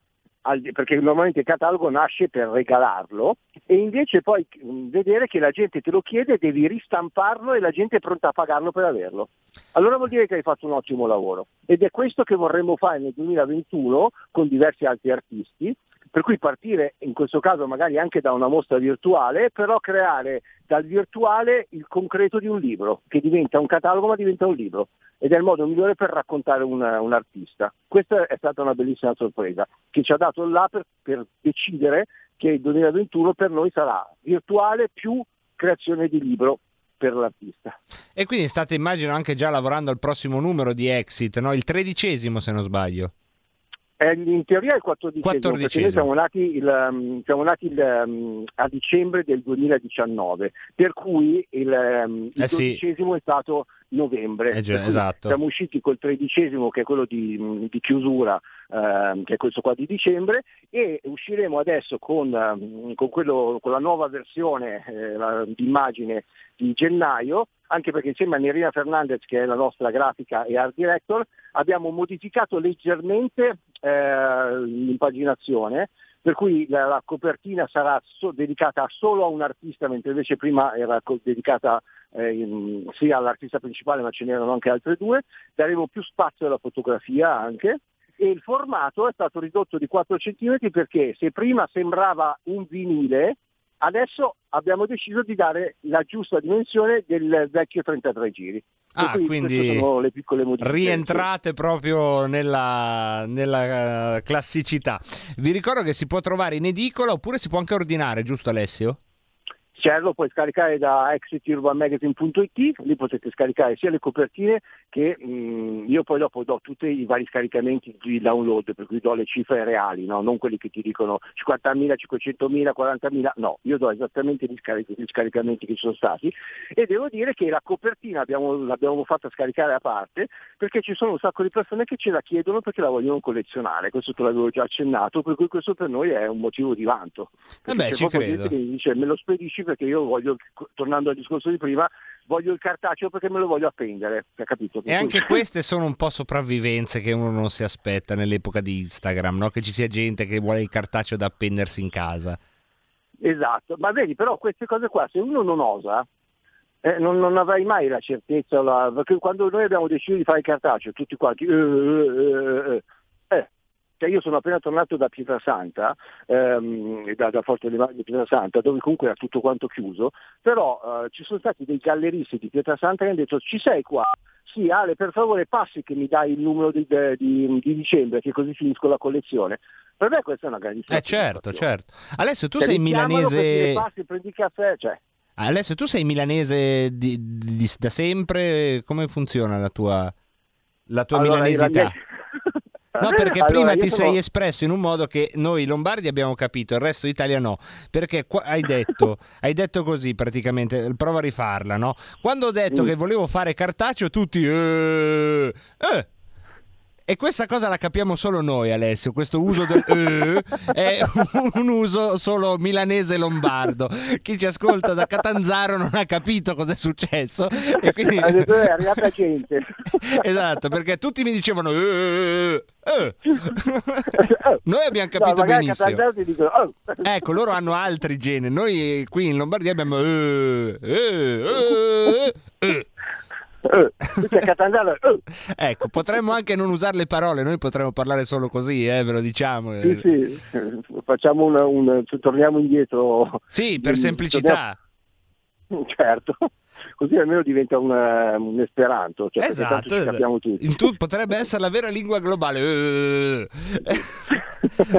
perché normalmente il catalogo nasce per regalarlo e invece poi vedere che la gente te lo chiede, devi ristamparlo e la gente è pronta a pagarlo per averlo. Allora vuol dire che hai fatto un ottimo lavoro ed è questo che vorremmo fare nel 2021 con diversi altri artisti, per cui partire in questo caso magari anche da una mostra virtuale, però creare dal virtuale il concreto di un libro, che diventa un catalogo ma diventa un libro ed è il modo migliore per raccontare un, un artista. Questa è stata una bellissima sorpresa che ci ha dato là per, per decidere che il 2021 per noi sarà virtuale più creazione di libro per l'artista. E quindi state immagino anche già lavorando al prossimo numero di Exit, no? il tredicesimo se non sbaglio. Eh, in teoria è il 14 perché noi siamo nati, il, um, siamo nati il, um, a dicembre del 2019, per cui il, um, il eh sì. è stato novembre. Eh già, esatto. Siamo usciti col tredicesimo che è quello di, di chiusura, eh, che è questo qua di dicembre, e usciremo adesso con, con, quello, con la nuova versione eh, di immagine di gennaio, anche perché insieme a Nerina Fernandez, che è la nostra grafica e art director, abbiamo modificato leggermente eh, l'impaginazione, per cui la, la copertina sarà so, dedicata solo a un artista, mentre invece prima era co- dedicata eh, in, sia all'artista principale, ma ce n'erano anche altre due. Daremo più spazio alla fotografia anche. E il formato è stato ridotto di 4 cm perché se prima sembrava un vinile, Adesso abbiamo deciso di dare la giusta dimensione del vecchio 33 giri. Ah, quindi queste sono le piccole modifiche. rientrate proprio nella, nella, eh, classicità. Vi ricordo che si può trovare in edicola oppure si può anche ordinare, giusto Alessio? Certo, lo puoi scaricare da exiturbanmagazine.it, lì potete scaricare sia le copertine che mh, io poi dopo do tutti i vari scaricamenti di download, per cui do le cifre reali, no? non quelli che ti dicono 50.000, 500.000, 40.000, no, io do esattamente gli, scaric- gli scaricamenti che ci sono stati e devo dire che la copertina abbiamo, l'abbiamo fatta scaricare a parte perché ci sono un sacco di persone che ce la chiedono perché la vogliono collezionare, questo te l'avevo già accennato, per cui questo per noi è un motivo di vanto. Eh beh, c'è ci credo. dice me lo spedisci perché io voglio, tornando al discorso di prima, voglio il cartaceo perché me lo voglio appendere, capito? E anche queste sono un po' sopravvivenze che uno non si aspetta nell'epoca di Instagram, no? che ci sia gente che vuole il cartaceo da appendersi in casa. Esatto, ma vedi però queste cose qua, se uno non osa, eh, non, non avrai mai la certezza, la- perché quando noi abbiamo deciso di fare il cartaceo, tutti quanti, eh, eh, eh, eh, cioè io sono appena tornato da Pietrasanta, ehm, da, da Forte Marmi di Pietrasanta, dove comunque era tutto quanto chiuso, però eh, ci sono stati dei galleristi di Pietrasanta che hanno detto ci sei qua? Sì, Ale, per favore passi che mi dai il numero di, di- di dicembre, che così finisco la collezione. Per me questa è una grandissima Eh certo, certo. Alessio, tu Cioè, sei milanese... passi, prendi caffè, cioè. Alessio, tu sei milanese di- da sempre? Come funziona la tua, la tua Allora, milanesità? No, perché Allora, prima ti sono- sei espresso in un modo che noi lombardi abbiamo capito, il resto d'Italia no. Perché qua- hai detto, hai detto così praticamente, prova a rifarla, no? Quando ho detto Mm. che volevo fare cartaceo, tutti... "Eh, eh". E questa cosa la capiamo solo noi, Alessio. Questo uso del eh è un uso solo milanese lombardo. Chi ci ascolta da Catanzaro non ha capito cosa è successo. E quindi... Ha detto, "Eh, è arrivata gente. esatto, perché tutti mi dicevano "Eh, eh". Noi abbiamo capito No, benissimo. Dicono, "Oh". Ecco, loro hanno altri generi. Noi qui in Lombardia abbiamo "Eh, eh, eh, eh". Catanzaro, "Oh". Ecco, potremmo anche non usare le parole, noi potremmo parlare solo così, eh, ve lo diciamo. Sì, sì, eh, facciamo un, un- torniamo indietro. Sì, per semplicità. torniamo- Certo, così almeno diventa un, eh, un esperanto, cioè, Esatto, in tu- potrebbe essere la vera lingua globale.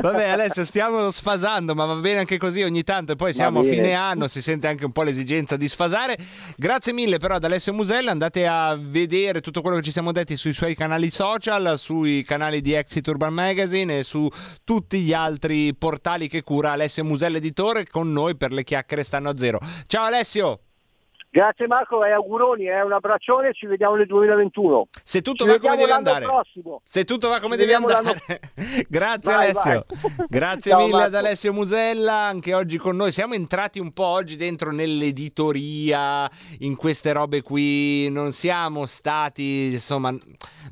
Vabbè, Alessio, stiamo sfasando, ma va bene anche così ogni tanto. E poi siamo a fine anno, si sente anche un po' l'esigenza di sfasare. Grazie mille, però, ad Alessio Musella. Andate a vedere tutto quello che ci siamo detti sui suoi canali social, sui canali di Exit Urban Magazine e su tutti gli altri portali che cura Alessio Musella, editore, con noi per le chiacchiere stanno a zero. Ciao, Alessio. Grazie Marco e auguroni, eh, un abbraccione, ci vediamo nel 2021. Se tutto Ci va come deve andare. prossimo. Se tutto va come Ci deve vediamo andare. Grazie Vai, Alessio. vai. Grazie Ciao, mille ad Marco. Alessio Musella, anche oggi con noi. Siamo entrati un po' oggi dentro nell'editoria, in queste robe qui. Non siamo stati, insomma,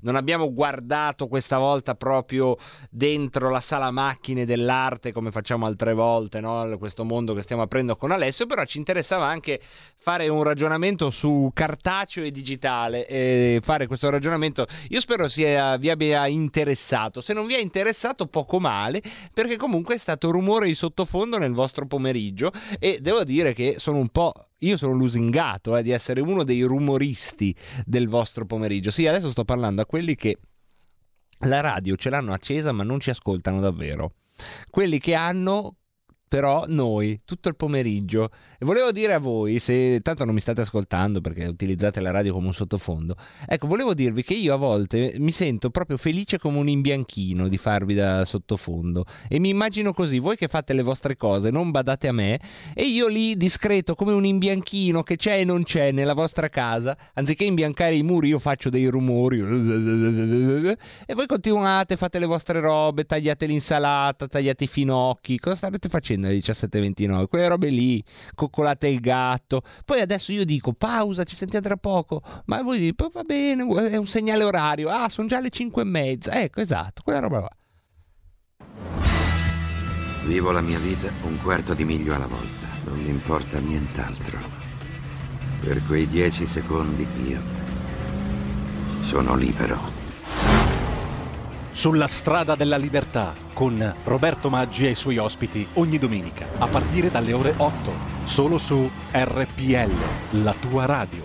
non abbiamo guardato questa volta proprio dentro la sala macchine dell'arte come facciamo altre volte, no? questo mondo che stiamo aprendo con Alessio, però ci interessava anche fare un ragionamento su cartaceo e digitale e fare questo ragionamento io spero sia, vi abbia interessato. Se non vi è interessato poco male perché comunque è stato rumore di sottofondo nel vostro pomeriggio e devo dire che sono un po' io sono lusingato eh, di essere uno dei rumoristi del vostro pomeriggio. Sì adesso sto parlando a quelli che la radio ce l'hanno accesa ma non ci ascoltano davvero. Quelli che hanno però noi tutto il pomeriggio e volevo dire a voi se tanto non mi state ascoltando perché utilizzate la radio come un sottofondo ecco volevo dirvi che io a volte mi sento proprio felice come un imbianchino di farvi da sottofondo. E mi immagino così voi che fate le vostre cose non badate a me e io lì discreto come un imbianchino che c'è e non c'è nella vostra casa anziché imbiancare i muri io faccio dei rumori e voi continuate fate le vostre robe tagliate l'insalata tagliate i finocchi cosa state facendo alle 17.29 quelle robe lì coccolate il gatto. Poi adesso io dico pausa ci sentiamo tra poco. Ma voi dite "Poi va bene è un segnale orario. Ah sono già le 5 e mezza. Ecco esatto quella roba là. Vivo la mia vita un quarto di miglio alla volta, non mi importa nient'altro. Per quei dieci secondi io sono libero. Sulla strada della libertà con Roberto Maggi e i suoi ospiti ogni domenica a partire dalle ore 8 solo su RPL, la tua radio.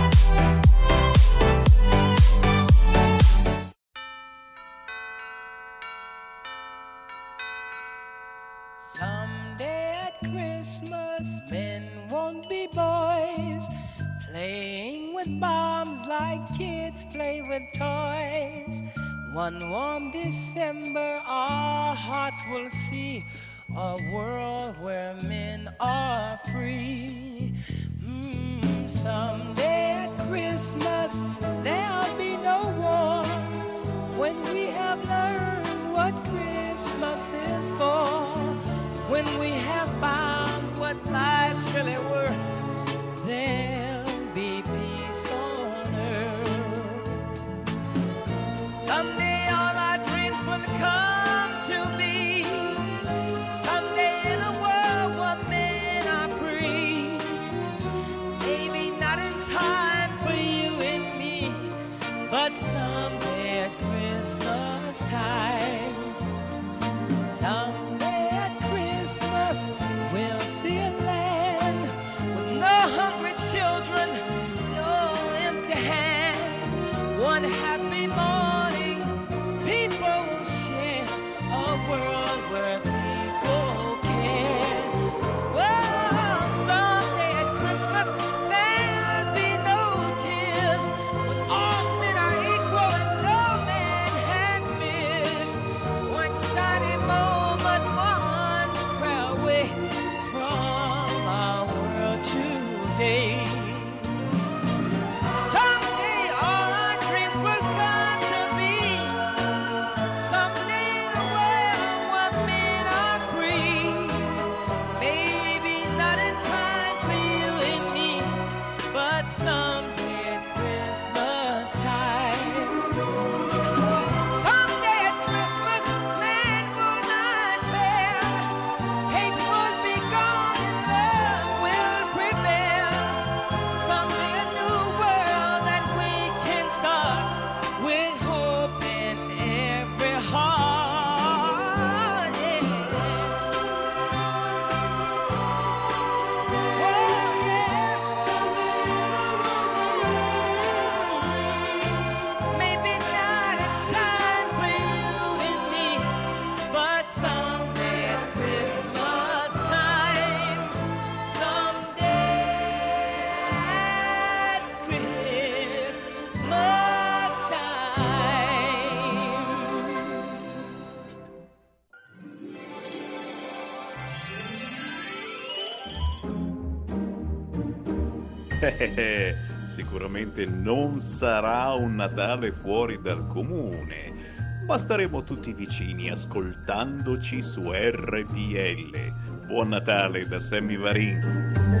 With toys. One warm December, our hearts will see a world where men are free. Mm, someday at Christmas, there'll be no wars when we have learned what Christmas is for. When we have found what life's really worth, Sicuramente non sarà un Natale fuori dal comune, ma staremo tutti vicini ascoltandoci su RPL. Buon Natale da Sammy Varin.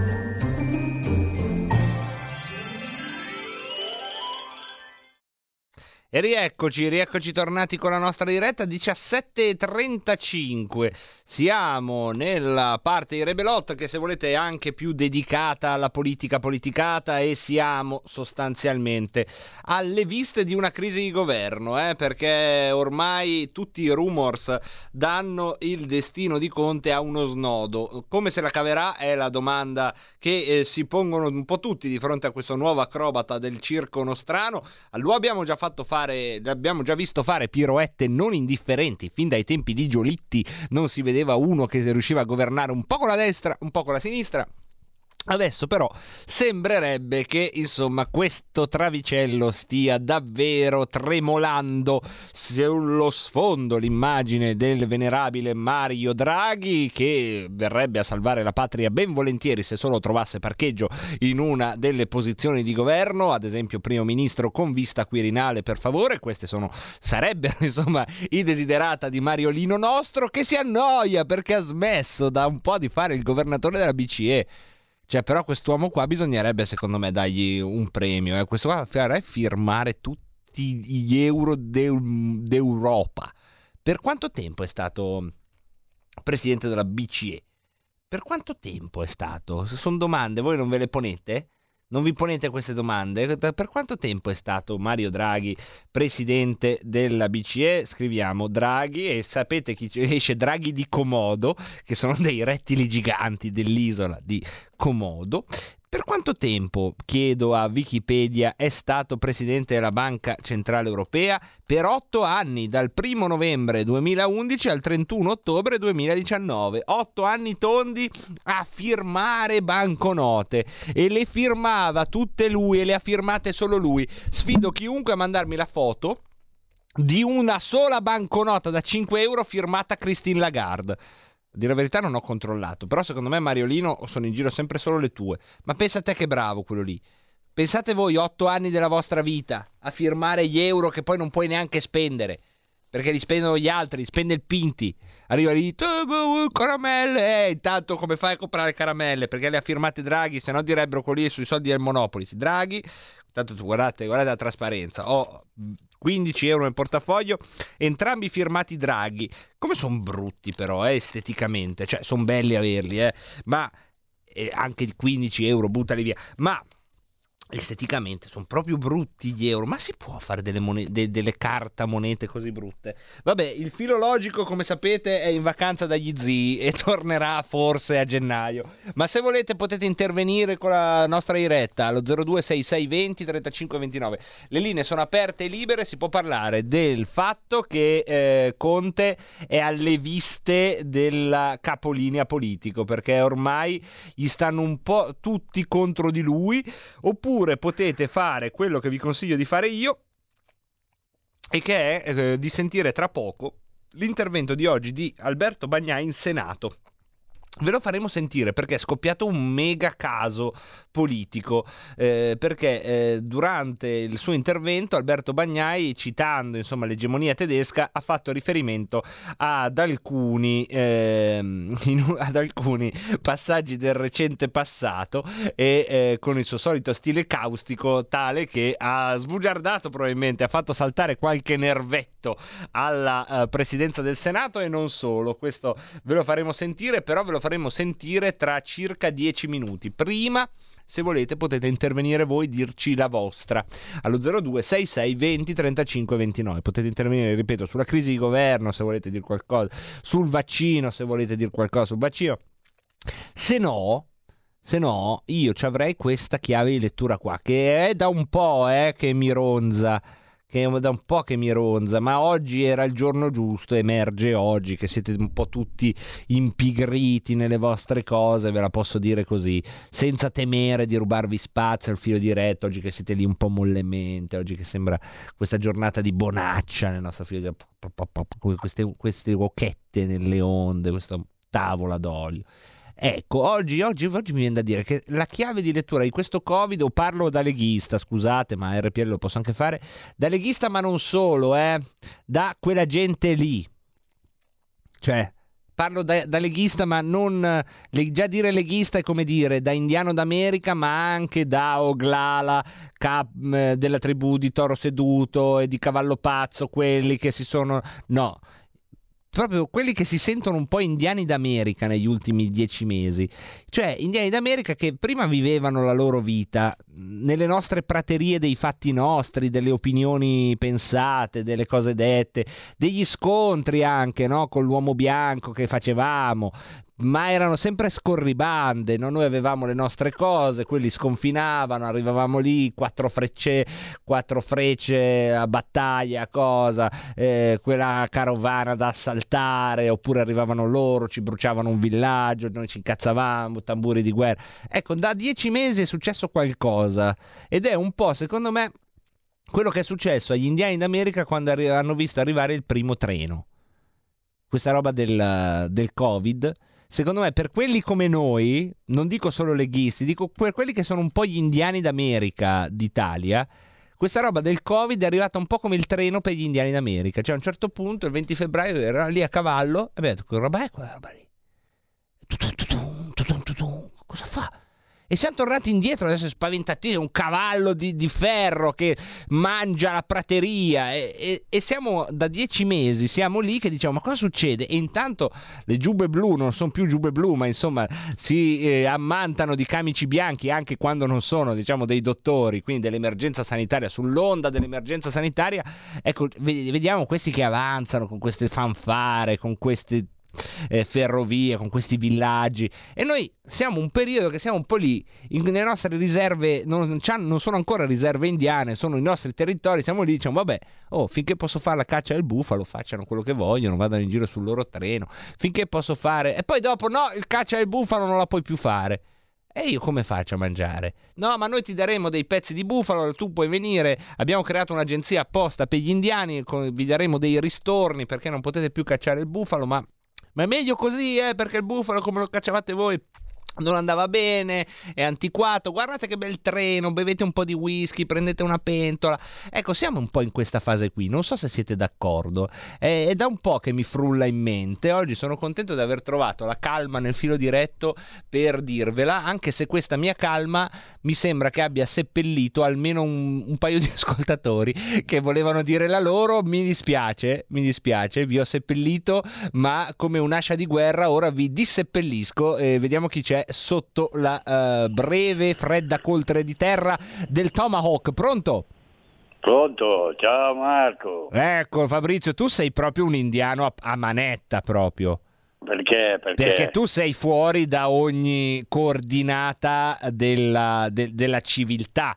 E rieccoci, rieccoci tornati con la nostra diretta 17.35. Siamo nella parte di Rebelot che se volete è anche più dedicata alla politica politicata e siamo sostanzialmente alle viste di una crisi di governo, eh, perché ormai tutti i rumors danno il destino di Conte a uno snodo. Come se la caverà è la domanda che eh, si pongono un po' tutti di fronte a questo nuovo acrobata del circo nostrano. Lo abbiamo già fatto fare fare, l'abbiamo già visto fare piroette non indifferenti, fin dai tempi di Giolitti non si vedeva uno che riusciva a governare un po' con la destra, un po' con la sinistra. Adesso però sembrerebbe che insomma questo travicello stia davvero tremolando sullo sfondo l'immagine del venerabile Mario Draghi che verrebbe a salvare la patria ben volentieri se solo trovasse parcheggio in una delle posizioni di governo, ad esempio primo ministro con vista quirinale per favore, queste sono, sarebbero insomma i desiderata di Mario Lino nostro che si annoia perché ha smesso da un po' di fare il governatore della BCE. Cioè, però quest'uomo qua bisognerebbe, secondo me, dargli un premio. Eh. Questo qua farà firmare tutti gli euro de- d'Europa. Per quanto tempo è stato presidente della BCE? Per quanto tempo è stato? Sono domande, voi non ve le ponete? Non vi ponete queste domande? Per quanto tempo è stato Mario Draghi presidente della BCE? Scriviamo Draghi e sapete chi esce Draghi di Comodo, che sono dei rettili giganti dell'isola di Comodo. Per quanto tempo, chiedo a Wikipedia, è stato presidente della Banca Centrale Europea? Per otto anni, dal 1 novembre 2011 al 31 ottobre 2019. Otto anni tondi a firmare banconote. E le firmava tutte lui e le ha firmate solo lui. Sfido chiunque a mandarmi la foto di una sola banconota da 5 euro firmata Christine Lagarde. A dire la verità non ho controllato, però secondo me Mariolino sono in giro sempre solo le tue. Ma pensa a te che bravo quello lì. Pensate voi otto anni della vostra vita a firmare gli euro che poi non puoi neanche spendere. Perché li spendono gli altri, li spende il Pinti. Arriva lì, caramelle. Eh, intanto come fai a comprare caramelle? Perché le ha firmate Draghi, se no direbbero quelli sui soldi del Monopoli. Draghi, intanto tu guardate, guardate la trasparenza. Ho 15 euro nel portafoglio, entrambi firmati Draghi. Come sono brutti però, eh, esteticamente, cioè sono belli averli, eh, ma eh, anche di 15 euro, buttali via. Ma esteticamente sono proprio brutti gli euro. Ma si può fare delle, monete, de, delle carta monete così brutte? Vabbè il filologico come sapete è in vacanza dagli zii e tornerà forse a gennaio. Ma se volete potete intervenire con la nostra diretta allo 026620 3529 le linee sono aperte e libere si può parlare del fatto che eh, Conte è alle viste della capolinea politico perché ormai gli stanno un po' tutti contro di lui oppure oppure potete fare quello che vi consiglio di fare io e che è eh, di sentire tra poco l'intervento di oggi di Alberto Bagnai in Senato. Ve lo faremo sentire perché è scoppiato un mega caso politico, eh, perché eh, durante il suo intervento Alberto Bagnai, citando insomma, l'egemonia tedesca, ha fatto riferimento ad alcuni, eh, in, ad alcuni passaggi del recente passato e eh, con il suo solito stile caustico tale che ha sbugiardato probabilmente, ha fatto saltare qualche nervetto alla uh, presidenza del Senato e non solo. Questo ve lo faremo sentire, però ve lo faremo sentire tra circa 10 minuti. Prima se volete potete intervenire voi, dirci la vostra allo 02 66 20 35 29. Potete intervenire, ripeto, sulla crisi di governo se volete dire qualcosa, sul vaccino se volete dire qualcosa sul vaccino. Se no, se no, io ci avrei questa chiave di lettura qua, che è da un po' eh, che mi ronza che è da un po' che mi ronza, ma oggi era il giorno giusto, emerge oggi che siete un po' tutti impigriti nelle vostre cose, ve la posso dire così, senza temere di rubarvi spazio al filo diretto, oggi che siete lì un po' mollemente, oggi che sembra questa giornata di bonaccia nel nostro filo diretto, queste, queste occhette nelle onde, questa tavola d'olio. Ecco, oggi, oggi, oggi, mi viene da dire che la chiave di lettura di questo Covid, o parlo da leghista, scusate, ma RPL lo posso anche fare, da leghista ma non solo, eh, da quella gente lì. Cioè, parlo da, da leghista, ma non le- già dire leghista è come dire da indiano d'America, ma anche da Oglala, cap- eh, della tribù di Toro Seduto e di Cavallo Pazzo, quelli che si sono. No. Proprio quelli che si sentono un po' indiani d'America negli ultimi dieci mesi, cioè indiani d'America che prima vivevano la loro vita nelle nostre praterie dei fatti nostri, delle opinioni pensate, delle cose dette, degli scontri anche no? con l'uomo bianco che facevamo, ma erano sempre scorribande, no? noi avevamo le nostre cose, quelli sconfinavano, arrivavamo lì, quattro frecce, quattro frecce a battaglia, cosa, eh, quella carovana da assaltare, oppure arrivavano loro, ci bruciavano un villaggio, noi ci incazzavamo, tamburi di guerra. Ecco, da dieci mesi è successo qualcosa ed è un po', secondo me, quello che è successo agli indiani d'America quando arri- hanno visto arrivare il primo treno. Questa roba del, del Covid secondo me per quelli come noi, non dico solo leghisti, dico per quelli che sono un po' gli indiani d'America d'Italia, questa roba del Covid è arrivata un po' come il treno per gli indiani d'America. Cioè a un certo punto, il 20 febbraio, era lì a cavallo e abbiamo detto, che roba è quella roba lì? Cosa fa? E siamo tornati indietro, adesso spaventatissimo, un cavallo di, di ferro che mangia la prateria e, e- e siamo da dieci mesi, siamo lì che diciamo ma cosa succede? E intanto le giubbe blu non sono più giubbe blu, ma insomma si eh, ammantano di camici bianchi anche quando non sono diciamo dei dottori, quindi dell'emergenza sanitaria, sull'onda dell'emergenza sanitaria, ecco, ve- vediamo questi che avanzano con queste fanfare, con queste eh, ferrovie, con questi villaggi. E noi siamo un periodo che siamo un po' lì, in- le nostre riserve non, non sono ancora riserve indiane, sono i nostri territori, siamo lì, diciamo vabbè, oh, finché posso fare la caccia del bufalo, facciano quello che vogliono, vadano in giro sul loro treno, finché posso fare... E poi dopo no, il caccia del bufalo non la puoi più fare. E io come faccio a mangiare? No, ma noi ti daremo dei pezzi di bufalo, tu puoi venire, abbiamo creato un'agenzia apposta per gli indiani, vi daremo dei ristorni perché non potete più cacciare il bufalo, ma, ma è meglio così, eh, perché il bufalo come lo cacciavate voi non andava bene, è antiquato, guardate che bel treno, bevete un po' di whisky, prendete una pentola. Ecco, siamo un po' in questa fase qui, non so se siete d'accordo, è, è da un po' che mi frulla in mente, oggi sono contento di aver trovato la calma nel filo diretto per dirvela, anche se questa mia calma mi sembra che abbia seppellito almeno un, un paio di ascoltatori che volevano dire la loro, mi dispiace, mi dispiace, vi ho seppellito, ma come un'ascia di guerra ora vi disseppellisco e vediamo chi c'è sotto la eh, breve, fredda coltre di terra del Tomahawk. Pronto? Pronto, ciao Marco. Ecco Fabrizio, tu sei proprio un indiano a, a manetta proprio. Perché? Perché? Perché tu sei fuori da ogni coordinata della, de- della civiltà,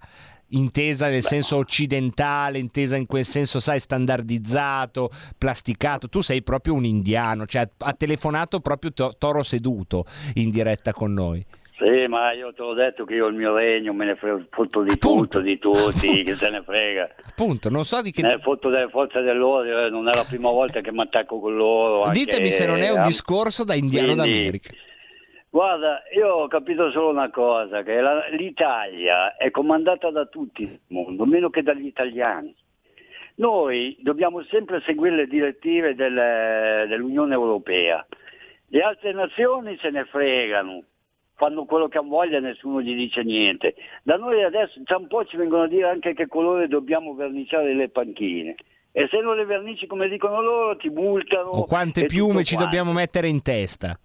intesa nel senso occidentale, intesa in quel senso, sai, standardizzato, plasticato. Tu sei proprio un indiano, cioè ha telefonato proprio to- Toro Seduto in diretta con noi. Sì, ma io te l'ho detto che io il mio regno me ne frego fotto di tutto, di tutti, che se ne frega. Appunto, non so di che... Ne fotto delle forze dell'ordine, non è la prima volta che mi attacco con loro. anche- Ditemi se non è un discorso da indiano quindi- d'America. Guarda, io ho capito solo una cosa, che la- l'Italia è comandata da tutti nel mondo, meno che dagli italiani. Noi dobbiamo sempre seguire le direttive del- dell'Unione Europea. Le altre nazioni se ne fregano, fanno quello che hanno voglia e nessuno gli dice niente. Da noi adesso tra un po' ci vengono a dire anche che colore dobbiamo verniciare le panchine. E se non le vernici come dicono loro ti multano. O quante piume ci quanto. dobbiamo mettere in testa?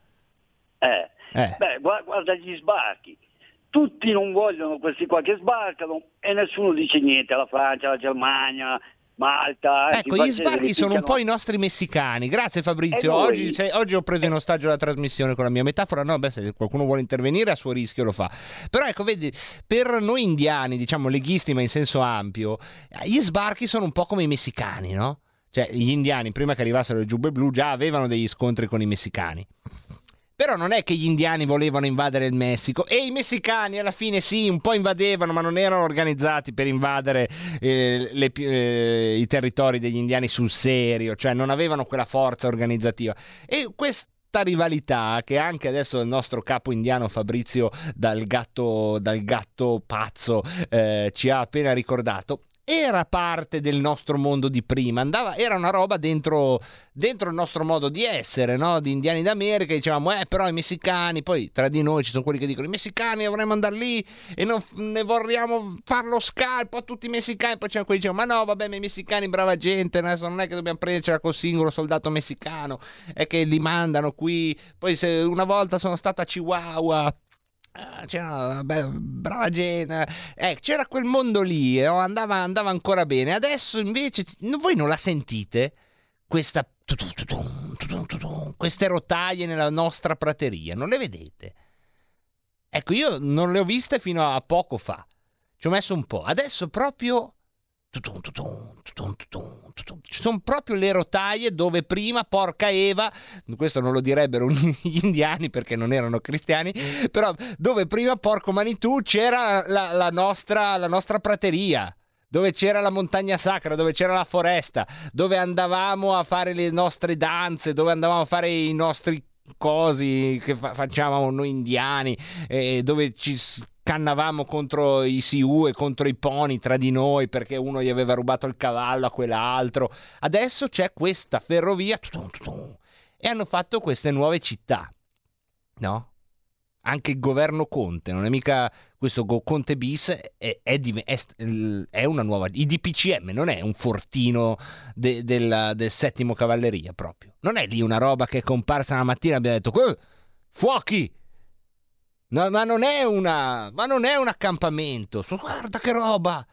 Eh. Eh. Beh, gua- guarda gli sbarchi. Tutti non vogliono questi qua che sbarcano e nessuno dice niente. La Francia, la Germania, Malta. Ecco, gli sbarchi sono un po' i nostri messicani. Grazie Fabrizio. Oggi, se- oggi ho preso in ostaggio la trasmissione con la mia metafora. No, beh, se qualcuno vuole intervenire a suo rischio lo fa. Però ecco, vedi, per noi indiani, diciamo leghisti ma in senso ampio, gli sbarchi sono un po' come i messicani, no? Cioè, gli indiani, prima che arrivassero le giubbe blu, già avevano degli scontri con i messicani. Però non è che gli indiani volevano invadere il Messico e i messicani alla fine sì, un po' invadevano, ma non erano organizzati per invadere eh, le eh, i territori degli indiani sul serio, cioè non avevano quella forza organizzativa. E questa rivalità che anche adesso il nostro capo indiano Fabrizio dal gatto, dal gatto pazzo eh, ci ha appena ricordato era parte del nostro mondo di prima, andava, era una roba dentro, dentro il nostro modo di essere, no? di indiani d'America, dicevamo, eh però i messicani, poi tra di noi ci sono quelli che dicono i messicani dovremmo andare lì e non, ne vorremmo farlo scalpo a tutti i messicani, poi c'erano quelli che dicevano, ma no vabbè ma i messicani brava gente, adesso non è che dobbiamo prendercela col singolo soldato messicano, è che li mandano qui, poi se una volta sono stata a Chihuahua C'era, beh, brava Gena. Eh, c'era quel mondo lì, eh, andava, andava, ancora bene. Adesso invece voi non la sentite? Questa, queste rotaie nella nostra prateria, non le vedete? Ecco, io non le ho viste fino a poco fa. Ci ho messo un po'. Adesso proprio ci sono proprio le rotaie dove prima, porca Eva, questo non lo direbbero gli indiani perché non erano cristiani, però dove prima, porco Manitou, c'era la, la, nostra, la nostra prateria dove c'era la montagna sacra, dove c'era la foresta, dove andavamo a fare le nostre danze, dove andavamo a fare i nostri cosi che fa- facciamo noi indiani, eh, dove ci scannavamo contro i Siu e contro i poni tra di noi perché uno gli aveva rubato il cavallo a quell'altro. Adesso c'è questa ferrovia e hanno fatto queste nuove città, no? Anche il governo Conte, non è mica questo Conte bis, è, è, è, è una nuova. I DPCM non è un fortino de, del, del settimo cavalleria proprio. Non è lì una roba che è comparsa una mattina e abbiamo detto: fuochi! No, ma non è una. Ma non è un accampamento. Guarda che roba!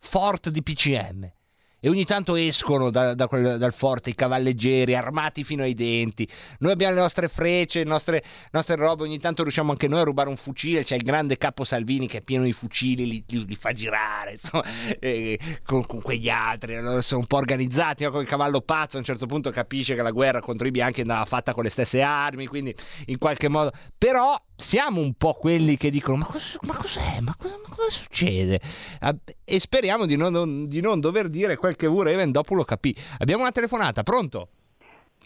Fort di PCM e ogni tanto escono da, da quel, dal forte i cavalleggeri armati fino ai denti. Noi abbiamo le nostre frecce, le nostre, nostre robe, ogni tanto riusciamo anche noi a rubare un fucile. C'è il grande capo Salvini che è pieno di fucili, li, li, li fa girare insomma, eh, con, con, quegli altri. Sono un po' organizzati. No? Con il cavallo pazzo a un certo punto capisce che la guerra contro i bianchi andava fatta con le stesse armi, quindi in qualche modo. Però siamo un po' quelli che dicono: Ma, cos- ma cos'è? Ma cosa, ma cosa succede? E speriamo di non, di non dover dire quel che Vureven dopo lo capì. Abbiamo una telefonata, pronto?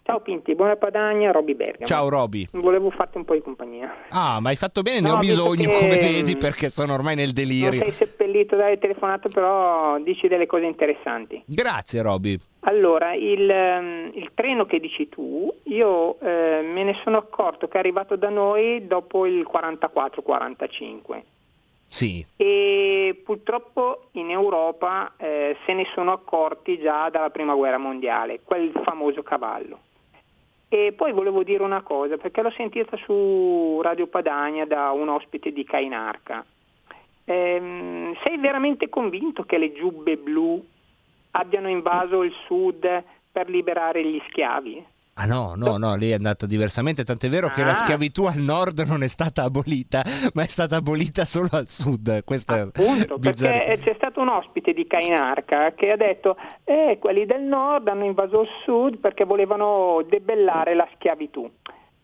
Ciao Pinti, buona Padagna, Roby Bergamo. Ciao Roby. Volevo farti un po' di compagnia. Ah, ma hai fatto bene, ne ho bisogno, che... come vedi, perché sono ormai nel delirio. Non sei seppellito dalle telefonate, però dici delle cose interessanti. Grazie Roby. Allora, il, ehm, il, treno che dici tu, io eh, me ne sono accorto che è arrivato da noi dopo il 44-45. Sì. E purtroppo in Europa eh, se ne sono accorti già dalla prima guerra mondiale, quel famoso cavallo. E poi volevo dire una cosa, perché l'ho sentita su Radio Padania da un ospite di Cainarca. Ehm, sei veramente convinto che le giubbe blu abbiano invaso il sud per liberare gli schiavi? Ah no, no, no, lì è andata diversamente, tant'è vero ah. che la ah. schiavitù al nord non è stata abolita, ma è stata abolita solo al sud. Questa Appunto, perché c'è stato un ospite di Cainarca che ha detto eh, quelli del nord hanno invaso il sud perché volevano debellare la schiavitù.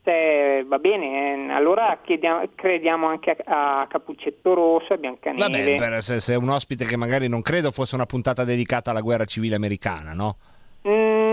Se, va bene, allora chiediamo, crediamo anche a, a, Cappuccetto Rosso, a Biancaneve. Vabbè, se, se è un ospite che magari non credo fosse una puntata dedicata alla guerra civile americana, no? Mm,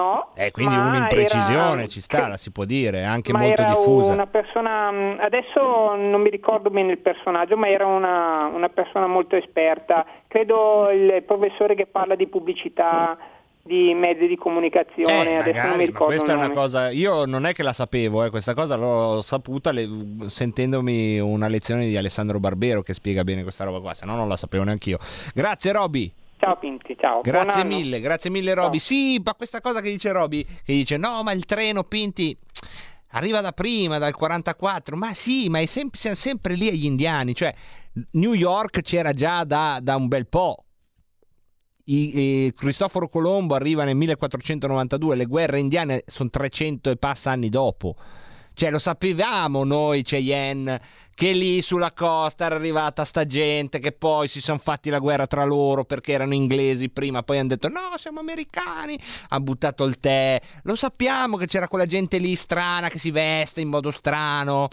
no. Eh, quindi un'imprecisione era... ci sta, la si può dire, è anche ma molto diffusa. Una persona, mm, adesso non mi ricordo bene il personaggio, ma era una, una persona molto esperta. Credo il professore che parla di pubblicità di mezzi di comunicazione, eh, adesso magari, non mi ricordo. Questa è una cosa, io non è che la sapevo, eh, questa cosa l'ho saputa le, sentendomi una lezione di Alessandro Barbero che spiega bene questa roba qua, se no non la sapevo neanche io. Grazie Roby. Ciao Pinti, ciao. Grazie mille, grazie mille Roby. Sì, ma questa cosa che dice Roby, che dice no, ma il treno Pinti arriva da prima, dal 44, ma sì, ma è sempre, siamo sempre lì agli indiani, cioè New York c'era già da, da un bel po'. I, eh, Cristoforo Colombo arriva nel 1492, le guerre indiane sono 300 e passa anni dopo. Cioè, lo sapevamo noi, Cheyenne, che lì sulla costa era arrivata sta gente che poi si sono fatti la guerra tra loro perché erano inglesi prima, poi hanno detto no, siamo americani, hanno buttato il tè. Lo sappiamo che c'era quella gente lì strana che si veste in modo strano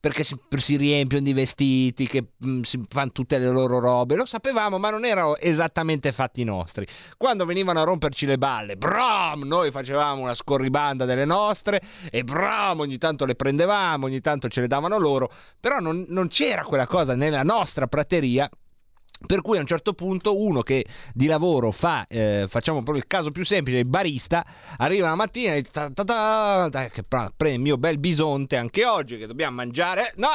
perché si, si, riempiono di vestiti, che mh, mm, si fanno tutte le loro robe. Lo sapevamo, ma non erano esattamente fatti nostri. Quando venivano a romperci le balle, bram, noi facevamo una scorribanda delle nostre e bram, ogni tanto le prendevamo, ogni tanto ce le davano loro, però non, non c'era quella cosa nella nostra prateria Per cui a un certo punto uno che di lavoro fa, eh, facciamo proprio il caso più semplice, il barista, arriva la mattina e ta, ta, prende il mio bel bisonte anche oggi che dobbiamo mangiare. No!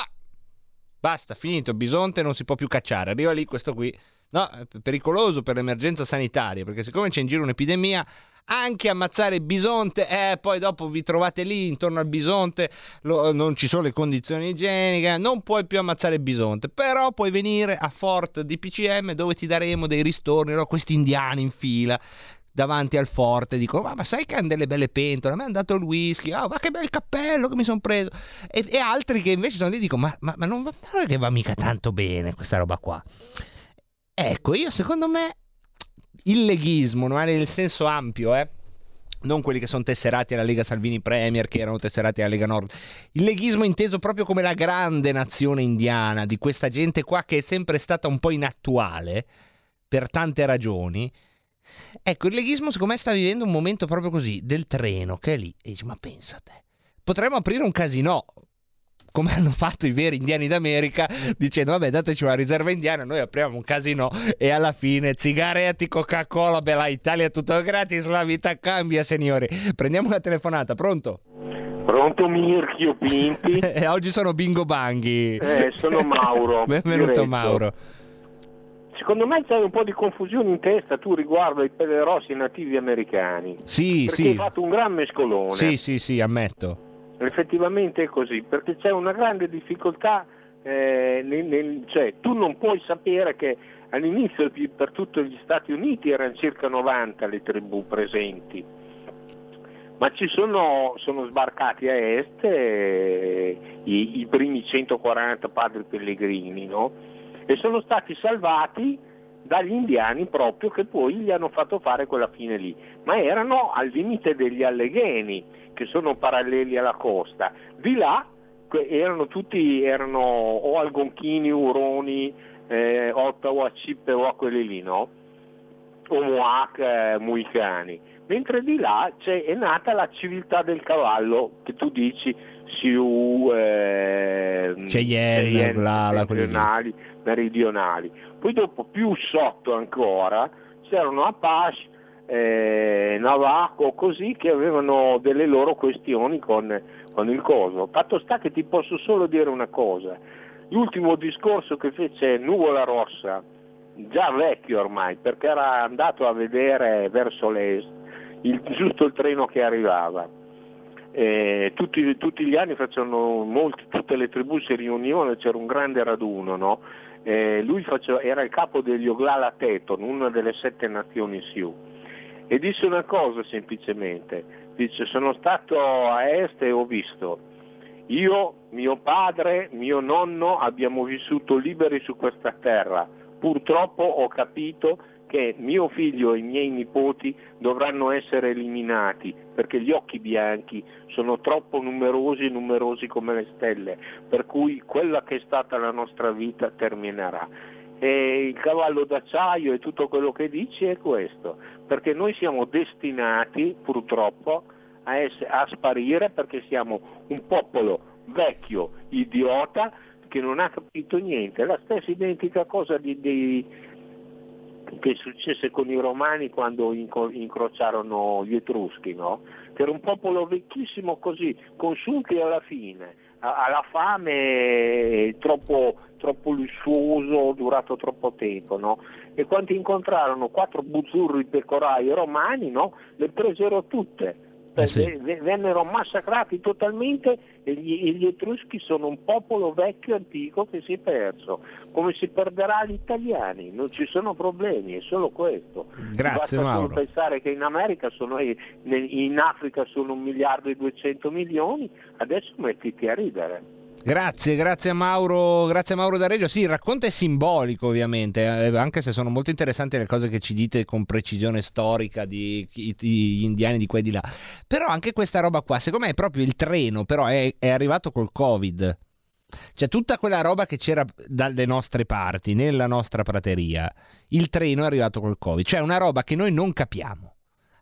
Basta, finito, bisonte non si può più cacciare. Arriva lì questo qui. No, pericoloso per l'emergenza sanitaria, perché siccome c'è in giro un'epidemia, anche ammazzare il bisonte, eh, poi dopo vi trovate lì intorno al bisonte, lo- non ci sono le condizioni igieniche, non puoi più ammazzare il bisonte, però puoi venire a Fort di PCM dove ti daremo dei ristorni, no? questi indiani in fila davanti al forte dicono ma, ma sai che hanno delle belle pentole? A me hanno dato il whisky ah, ma che bel cappello che mi sono preso. E, e altri che invece sono lì dicono ma, ma, ma non, va- non è che va mica tanto bene questa roba qua ecco io secondo me il leghismo, ma nel senso ampio, eh? non quelli che sono tesserati alla Lega Salvini Premier, che erano tesserati alla Lega Nord. Il leghismo inteso proprio come la grande nazione indiana, di questa gente qua che è sempre stata un po' inattuale per tante ragioni. Ecco, il leghismo secondo me sta vivendo un momento proprio così, del treno che è lì. E dici, ma pensate, potremmo aprire un casino come hanno fatto i veri indiani d'America, dicendo vabbè dateci una riserva indiana, noi apriamo un casino e alla fine zigaretti, Coca-Cola, bella Italia, tutto gratis, la vita cambia signori. Prendiamo una telefonata, pronto? Pronto Mirchio Pinti? Eh, oggi sono Bingo Banghi. Eh, sono Mauro. Benvenuto diretto. Mauro. Secondo me c'è un po' di confusione in testa tu riguardo ai pelerossi nativi americani. Sì, perché sì. hai fatto un gran mescolone. Sì, sì, sì, ammetto. Effettivamente è così, perché c'è una grande difficoltà, eh, nel- nel- cioè tu non puoi sapere che all'inizio per tutti gli Stati Uniti erano circa 90 le tribù presenti, ma ci sono, sono sbarcati a est eh, i, i primi 140 padri pellegrini, no? E sono stati salvati dagli indiani proprio che poi gli hanno fatto fare quella fine lì, ma erano al limite degli Allegheni che sono paralleli alla costa. Di là erano tutti erano o algonchini, uroni, eh, Ottawa, Chippewa, quelli lì, no? O Mohawk, eh, Muicani. Mentre di là c'è, è nata la civiltà del cavallo, che tu dici Sioux, eh, Cheyenne, Cheyenne, Glala, meridionali. Poi dopo più sotto ancora c'erano Apache, eh, Navajo, così che avevano delle loro questioni con, con il coso. Fatto sta che ti posso solo dire una cosa, l'ultimo discorso che fece Nuvola Rossa, già vecchio ormai, perché era andato a vedere verso l'est, il- giusto il treno che arrivava. Eh, tutti, tutti gli anni facevano molti, tutte le tribù si riunivano, c'era un grande raduno, no? Eh, lui faceva- era il capo degli Oglala Teton, una delle sette nazioni Sioux, e disse una cosa semplicemente, dice sono stato a est e ho visto, io, mio padre, mio nonno abbiamo vissuto liberi su questa terra, purtroppo ho capito che mio figlio e i miei nipoti dovranno essere eliminati perché gli occhi bianchi sono troppo numerosi, numerosi come le stelle, per cui quella che è stata la nostra vita terminerà. E il cavallo d'acciaio e tutto quello che dici è questo, perché noi siamo destinati purtroppo a, ess- a sparire perché siamo un popolo vecchio, idiota, che non ha capito niente. La stessa identica cosa di- dei, che successe con i romani quando inco- incrociarono gli etruschi, no? che era un popolo vecchissimo così, consunti alla fine, alla fame troppo, troppo lussuoso, durato troppo tempo. No? E quando incontrarono quattro buzzurri pecorai romani, no? le presero tutte. Eh sì. V- v- vennero massacrati totalmente e gli, e gli etruschi sono un popolo vecchio antico che si è perso, come si perderà gli italiani, non ci sono problemi, è solo questo. Grazie, Basta Mauro. solo pensare che in America sono, eh, in Africa sono un miliardo e duecento milioni, adesso mettiti a ridere. Grazie, grazie a Mauro, grazie a Mauro da Reggio. Sì, il racconto è simbolico ovviamente, eh, anche se sono molto interessanti le cose che ci dite con precisione storica di gli indiani di qua e di là. Però anche questa roba qua, secondo me è proprio il treno, però è, è arrivato col Covid. Cioè tutta quella roba che c'era dalle nostre parti, nella nostra prateria, il treno è arrivato col Covid. Cioè una roba che noi non capiamo.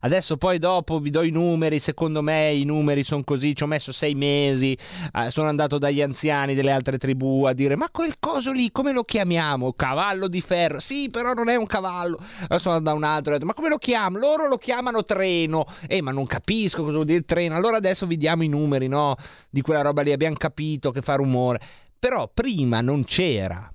Adesso poi dopo vi do i numeri, secondo me i numeri sono così, ci ho messo sei mesi, eh, sono andato dagli anziani delle altre tribù a dire ma quel coso lì come lo chiamiamo? Cavallo di ferro? Sì, però non è un cavallo. Adesso sono andato da un altro e ho detto ma come lo chiamo? Loro lo chiamano treno. Eh, ma non capisco cosa vuol dire treno. Allora adesso vi diamo i numeri, no? Di quella roba lì, abbiamo capito che fa rumore. Però prima non c'era.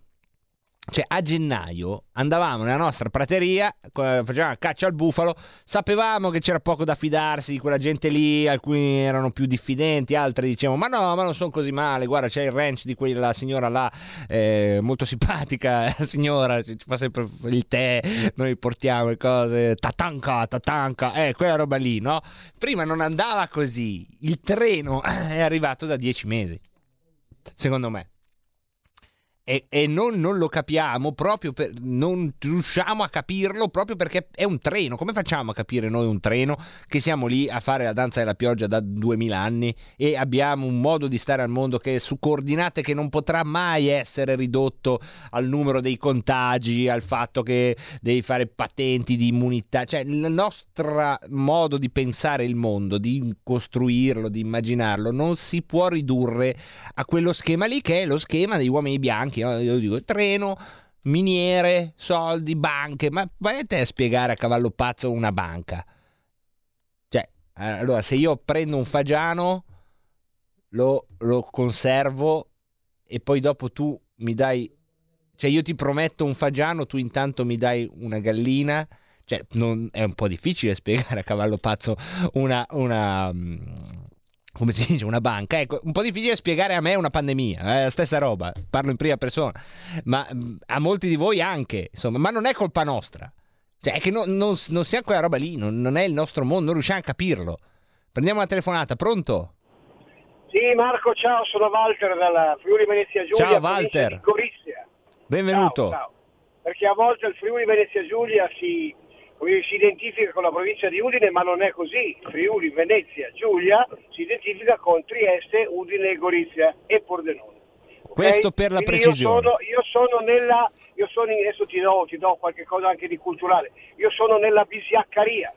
Cioè, a gennaio andavamo nella nostra prateria, eh, facevamo caccia al bufalo, sapevamo che c'era poco da fidarsi di quella gente lì, alcuni erano più diffidenti, altri dicevano ma no, ma non sono così male, guarda c'è il ranch di quella signora là, eh, molto simpatica, la signora, ci fa sempre il tè, noi portiamo le cose, tatanca, tatanca, eh, quella roba lì, no? Prima non andava così, il treno è arrivato da dieci mesi, secondo me e, e non, non, lo capiamo proprio per, non riusciamo a capirlo proprio perché è un treno. Come facciamo a capire noi un treno che siamo lì a fare la danza della pioggia da 2000 anni e abbiamo un modo di stare al mondo che è su coordinate che non potrà mai essere ridotto al numero dei contagi, al fatto che devi fare patenti di immunità, cioè il nostro modo di pensare il mondo, di costruirlo, di immaginarlo, non si può ridurre a quello schema lì che è lo schema degli uomini bianchi banchi, no? io dico treno, miniere, soldi, banche, ma vai a te a spiegare a cavallo pazzo una banca. Cioè, allora se io prendo un fagiano, lo, lo conservo e poi dopo tu mi dai, cioè io ti prometto un fagiano, tu intanto mi dai una gallina. Cioè, non, è un po' difficile spiegare a cavallo pazzo una, una, come si dice, una banca. Ecco, un po' difficile spiegare a me una pandemia, è la stessa roba, parlo in prima persona, ma mm, a molti di voi anche, insomma, ma non è colpa nostra. Cioè, è che no, non, non siamo quella roba lì, non, non, è il nostro mondo, non riusciamo a capirlo. Prendiamo una telefonata, pronto? Sì, Marco, ciao, sono Walter dalla Friuli Venezia Giulia. Ciao Walter. Benvenuto. Ciao, ciao. Perché a volte il Friuli Venezia Giulia si si identifica con la provincia di Udine, ma non è così. Friuli, Venezia, Giulia si identifica con Trieste, Udine, Gorizia e Pordenone. Questo per la Quindi precisione. Io sono, io sono nella, io sono, adesso ti do, ti do qualche cosa anche di culturale, io sono nella bisiaccaria,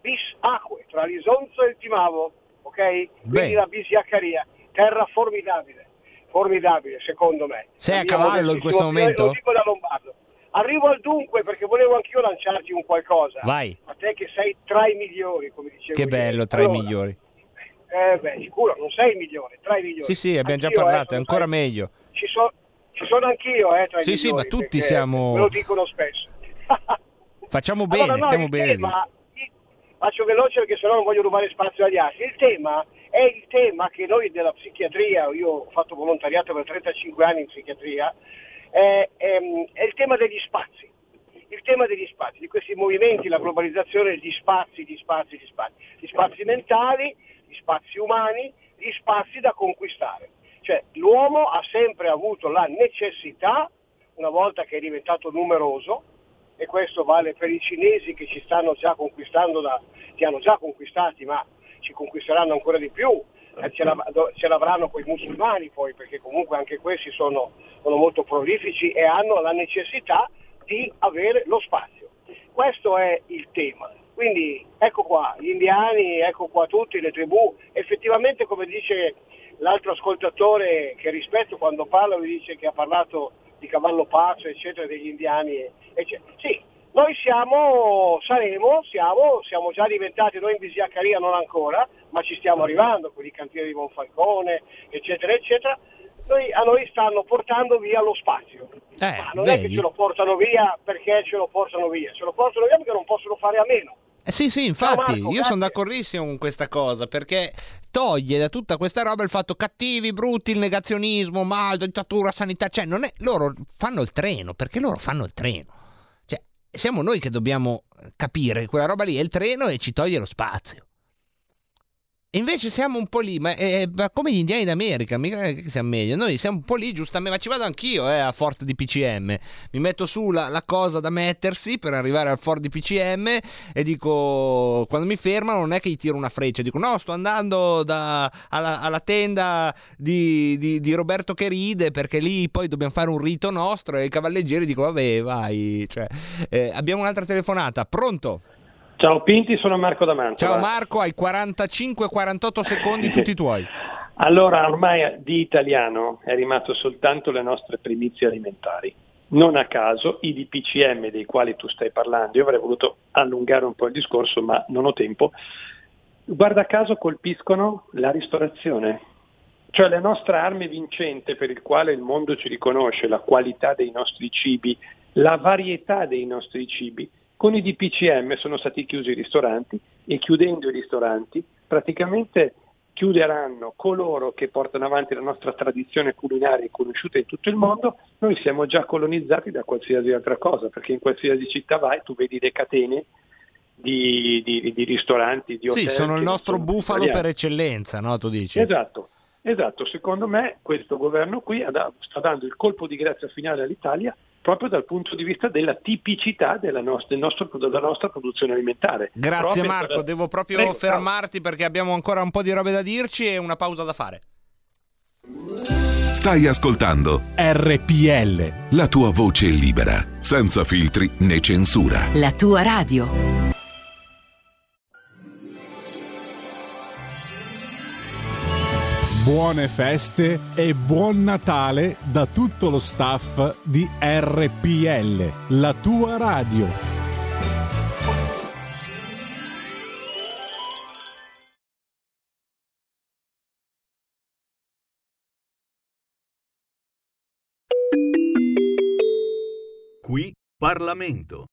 bis acque, tra l'Isonzo e il Timavo, ok? Quindi Beh. la bisiaccaria, terra formidabile, formidabile secondo me. Sei a cavallo in questo momento? Lo dico da Lombardo. Arrivo al dunque perché volevo anch'io lanciarti un qualcosa. Vai. A te che sei tra i migliori, come dicevo. Che bello, tra allora, i migliori. Eh beh, sicuro, non sei il migliore, tra i migliori. Sì, sì, abbiamo anch'io, già parlato, eh, è ancora sai, meglio. Ci, so, ci, sono anch'io, eh, tra i sì, migliori. Sì, sì, ma tutti siamo... Me lo dicono spesso. Facciamo bene, allora, no, stiamo bene. Tema, faccio veloce perché sennò non voglio rubare spazio agli altri. Il tema è il tema che noi della psichiatria, io ho fatto volontariato per 35 anni in psichiatria, è, è, è il tema degli spazi il tema degli spazi, di questi movimenti, la globalizzazione, gli spazi, gli spazi, gli spazi, gli spazi mentali, gli spazi umani, gli spazi da conquistare. Cioè l'uomo ha sempre avuto la necessità, una volta che è diventato numeroso, e questo vale per i cinesi che ci stanno già conquistando, da, ti hanno già conquistati, ma ci conquisteranno ancora di più, eh, ce, ce l'avranno con i musulmani poi, perché comunque anche questi sono, sono molto prolifici e hanno la necessità di avere lo spazio. Questo è il tema. Quindi ecco qua, gli indiani, ecco qua tutti, le tribù, effettivamente come dice l'altro ascoltatore che rispetto quando parla, mi dice che ha parlato di cavallo pazzo, eccetera, degli indiani, eccetera. Sì, noi siamo, saremo, siamo, siamo già diventati, noi in Visiaccaria non ancora, ma ci stiamo arrivando con i cantieri di Monfalcone, eccetera, eccetera, noi, a noi stanno portando via lo spazio. Eh, Ma non vedi? è che ce lo portano via perché ce lo portano via, ce lo portano via perché non possono fare a meno. Eh sì, sì, infatti, Marco, io sono d'accordissimo con questa cosa, perché toglie da tutta questa roba il fatto cattivi, brutti, il negazionismo, mal, dittatura, sanità, cioè non è, loro fanno il treno, perché loro fanno il treno. Siamo noi che dobbiamo capire che quella roba lì è il treno e ci toglie lo spazio. Invece siamo un po' lì, ma, è, ma come gli indiani d'America, mica che siamo meglio. Noi siamo un po' lì, giustamente, ma ci vado anch'io eh, a Fort di PCM. Mi metto su la, la, cosa da mettersi per arrivare al Fort di PCM e dico, quando mi fermano non è che gli tiro una freccia, dico no, sto andando da, alla, alla, tenda di, di, di, Roberto che ride perché lì poi dobbiamo fare un rito nostro e i cavalleggeri dico vabbè vai. Cioè, eh, abbiamo un'altra telefonata, pronto? Ciao Pinti, sono Marco da Mantova. Ciao Marco, hai 45-48 secondi tutti tuoi. Allora, ormai di italiano è rimasto soltanto le nostre primizie alimentari. Non a caso i DPCM dei quali tu stai parlando, io avrei voluto allungare un po' il discorso, ma non ho tempo, guarda caso colpiscono la ristorazione. Cioè la nostra arma vincente per il quale il mondo ci riconosce, la qualità dei nostri cibi, la varietà dei nostri cibi, con i DPCM sono stati chiusi i ristoranti e chiudendo i ristoranti praticamente chiuderanno coloro che portano avanti la nostra tradizione culinaria conosciuta in tutto il mondo, noi siamo già colonizzati da qualsiasi altra cosa, perché in qualsiasi città vai tu vedi le catene di, di, di ristoranti, di hotel. Sì, sono il nostro sono bufalo italiani. per eccellenza, no? Tu dici? Esatto, esatto. Secondo me questo governo qui sta dando il colpo di grazia finale all'Italia proprio dal punto di vista della tipicità della nostra, del nostro- della nostra produzione alimentare. Grazie Proprio Marco, per- devo proprio Prego, ciao. fermarti perché abbiamo ancora un po' di robe da dirci e una pausa da fare. Stai ascoltando RPL. la tua voce libera, senza filtri né censura. La tua radio. Buone feste e buon Natale da tutto lo staff di RPL, la tua radio. Qui Parlamento.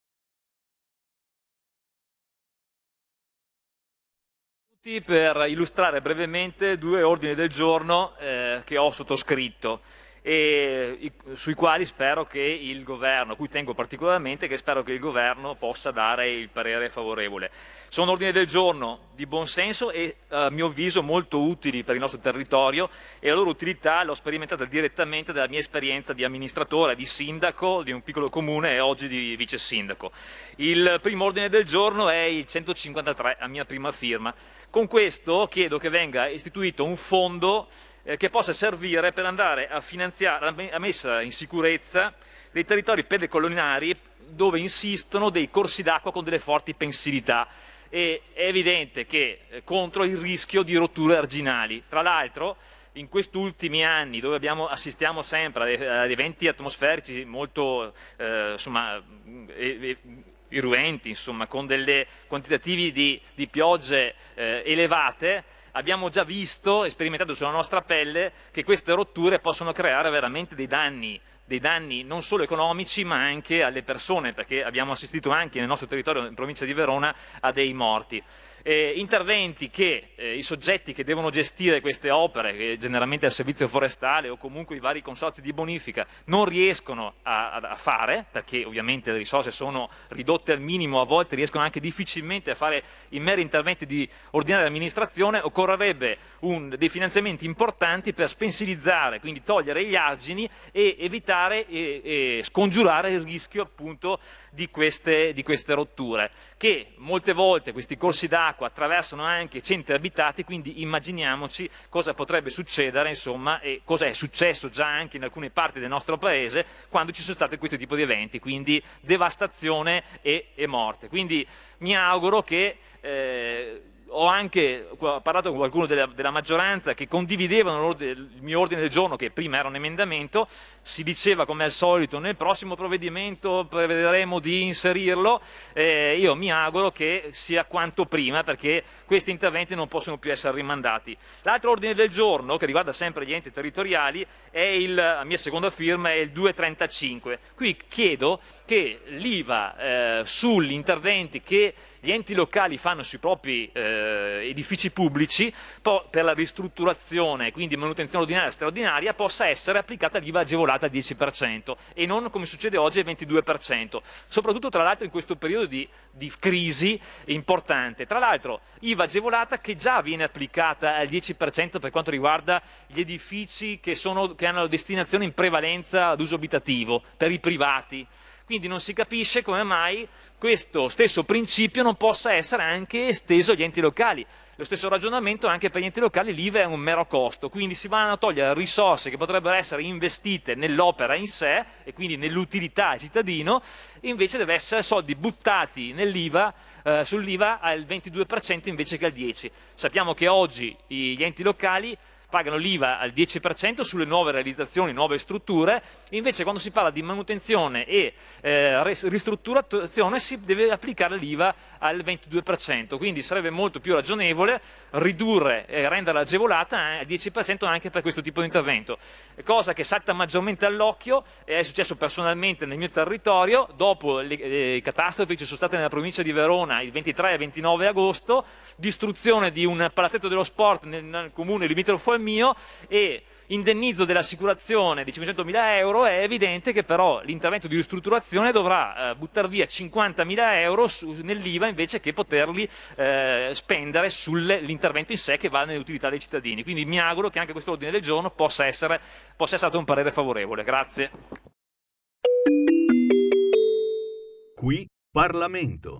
Tutti per illustrare brevemente due ordini del giorno eh, che ho sottoscritto e sui quali spero che il governo, a cui tengo particolarmente, che spero che il governo possa dare il parere favorevole. Sono ordini del giorno di buon senso e a mio avviso molto utili per il nostro territorio e la loro utilità l'ho sperimentata direttamente dalla mia esperienza di amministratore, di sindaco di un piccolo comune e oggi di vice sindaco. Il primo ordine del giorno è il 153 a mia prima firma. Con questo chiedo che venga istituito un fondo eh, che possa servire per andare a finanziare la me- la messa in sicurezza dei territori pedecoloniari dove insistono dei corsi d'acqua con delle forti pensilità. E è evidente che eh, contro il rischio di rotture arginali. Tra l'altro, in questi ultimi anni, dove abbiamo- assistiamo sempre ad eventi atmosferici molto eh, insomma, e- e- irruenti, insomma, con dei quantitativi di, di piogge eh, elevate, abbiamo già visto e sperimentato sulla nostra pelle che queste rotture possono creare veramente dei danni, dei danni non solo economici ma anche alle persone, perché abbiamo assistito anche nel nostro territorio, in provincia di Verona, a dei morti. Eh, interventi che eh, i soggetti che devono gestire queste opere, che generalmente è il servizio forestale o comunque i vari consorzi di bonifica, non riescono a, a- a fare, perché ovviamente le risorse sono ridotte al minimo, a volte riescono anche difficilmente a fare i meri interventi di ordinaria amministrazione, occorrerebbe un- dei finanziamenti importanti per spensilizzare, quindi togliere gli argini e evitare e, e scongiurare il rischio appunto di queste, di queste rotture, che molte volte questi corsi d'acqua attraversano anche centri abitati, quindi immaginiamoci cosa potrebbe succedere, insomma, e cosa è successo già anche in alcune parti del nostro paese quando ci sono stati questo tipo di eventi, quindi devastazione e, e morte. Quindi mi auguro che eh, ho anche parlato con qualcuno della, della maggioranza che condividevano il mio ordine del giorno, che prima era un emendamento, si diceva come al solito nel prossimo provvedimento prevederemo di inserirlo, eh, io mi auguro che sia quanto prima perché questi interventi non possono più essere rimandati. L'altro ordine del giorno, che riguarda sempre gli enti territoriali, è il, a mia seconda firma, è il 235. Qui chiedo che l'IVA eh, sugli interventi che gli enti locali fanno sui propri eh, edifici pubblici per la ristrutturazione, quindi manutenzione ordinaria e straordinaria, possa essere applicata l'IVA agevolata al 10% e non come succede oggi al 22%, soprattutto tra l'altro in questo periodo di, di crisi importante. Tra l'altro IVA agevolata che già viene applicata al 10% per quanto riguarda gli edifici che, sono- che hanno destinazione in prevalenza ad uso abitativo, per i privati. Quindi non si capisce come mai questo stesso principio non possa essere anche esteso agli enti locali. Lo stesso ragionamento anche per gli enti locali, l'IVA è un mero costo, quindi si vanno a togliere risorse che potrebbero essere investite nell'opera in sé e quindi nell'utilità al cittadino, invece deve essere soldi buttati nell'IVA, eh, sull'IVA al 22% invece che al 10%. Sappiamo che oggi gli enti locali pagano l'IVA al 10% sulle nuove realizzazioni, nuove strutture, invece quando si parla di manutenzione e eh, ristrutturazione si deve applicare l'IVA al 22%, quindi sarebbe molto più ragionevole ridurre e renderla agevolata eh, al 10% anche per questo tipo di intervento, cosa che salta maggiormente all'occhio, è successo personalmente nel mio territorio, dopo le, le catastrofi che ci sono state nella provincia di Verona il 23 e 29 agosto, distruzione di un palazzetto dello sport nel, nel comune limitrofo al mio e indennizzo dell'assicurazione di 500.000 euro, è evidente che però l'intervento di ristrutturazione dovrà eh, buttare via 50.000 euro su, nell'IVA invece che poterli eh, spendere sull'intervento in sé che va nell'utilità dei cittadini. Quindi mi auguro che anche questo ordine del giorno possa essere, possa essere stato un parere favorevole. Grazie. Qui Parlamento.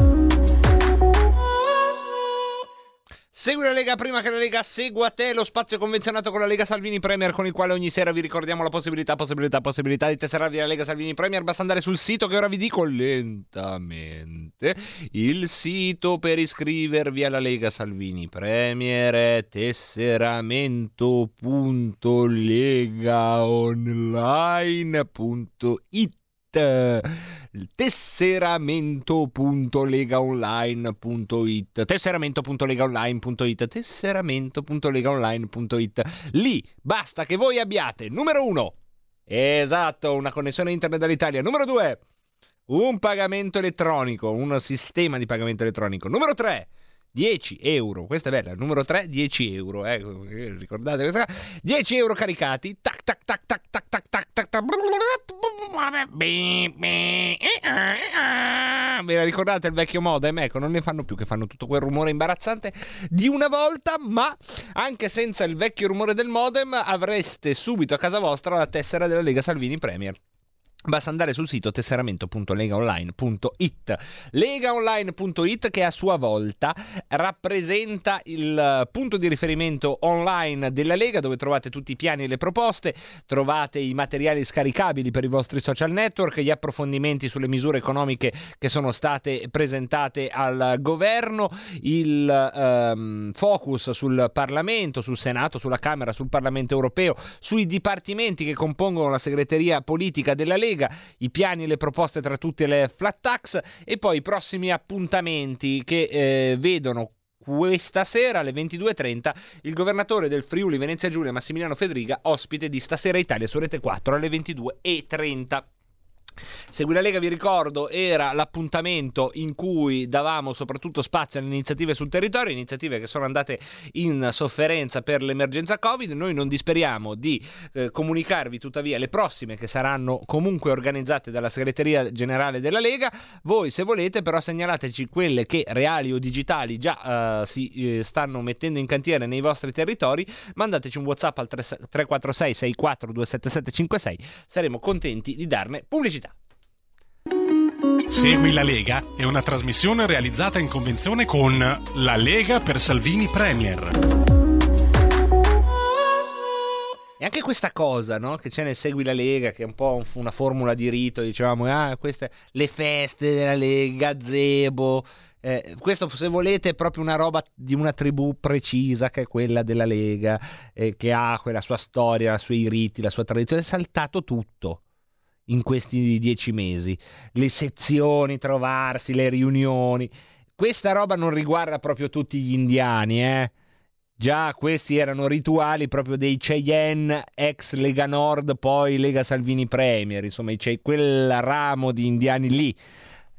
Segui la Lega prima che la Lega segua te, lo spazio convenzionato con la Lega Salvini Premier con il quale ogni sera vi ricordiamo la possibilità, possibilità, possibilità di tesserarvi la Lega Salvini Premier. Basta andare sul sito che ora vi dico lentamente. Il sito per iscrivervi alla Lega Salvini Premier è tesseramento.legaonline.it tesseramento.legaonline.it tesseramento.legaonline.it tesseramento.legaonline.it lì basta che voi abbiate numero uno esatto una connessione internet dall'Italia. Numero due un pagamento elettronico un sistema di pagamento elettronico. Numero tre 10 euro, questa è bella, numero 3, 10 euro, eh, ricordate questa? 10 euro caricati, tac tac tac tac tac tac tac tac tac Ve la ricordate il vecchio modem? Ecco, non ne fanno più che fanno tutto quel rumore imbarazzante di una volta, ma anche senza il vecchio rumore del modem avreste subito a casa vostra la tessera della Lega Salvini Premier. Basta andare sul sito tesseramento.legaonline.it legaonline.it che a sua volta rappresenta il punto di riferimento online della Lega dove trovate tutti i piani e le proposte, trovate i materiali scaricabili per i vostri social network, gli approfondimenti sulle misure economiche che sono state presentate al governo, il um, focus sul Parlamento, sul Senato, sulla Camera, sul Parlamento europeo, sui dipartimenti che compongono la segreteria politica della Lega Lega, i piani e le proposte tra tutte le flat tax e poi i prossimi appuntamenti che eh, vedono questa sera alle 22.30 il governatore del Friuli Venezia Giulia Massimiliano Federiga ospite di Stasera Italia su Rete 4 alle 22.30. Segui la Lega, vi ricordo, era l'appuntamento in cui davamo soprattutto spazio alle iniziative sul territorio, iniziative che sono andate in sofferenza per l'emergenza Covid. Noi non disperiamo di eh, comunicarvi tuttavia le prossime che saranno comunque organizzate dalla segreteria generale della Lega. Voi se volete però segnalateci quelle che reali o digitali già eh, si eh, stanno mettendo in cantiere nei vostri territori, mandateci un WhatsApp al 346 64 27756, saremo contenti di darne pubblicità. Segui la Lega è una trasmissione realizzata in convenzione con La Lega per Salvini Premier. E anche questa cosa, no? Che c'è nel Segui la Lega, che è un po' una formula di rito, dicevamo, ah, queste le feste della Lega, gazebo. Eh, questo, se volete, è proprio una roba di una tribù precisa che è quella della Lega, eh, che ha quella sua storia, i suoi riti, la sua tradizione. È saltato tutto in questi dieci mesi. Le sezioni, trovarsi, le riunioni. Questa roba non riguarda proprio tutti gli indiani, eh. Già questi erano rituali proprio dei Cheyenne, ex Lega Nord, poi Lega Salvini Premier, insomma, quel ramo di indiani lì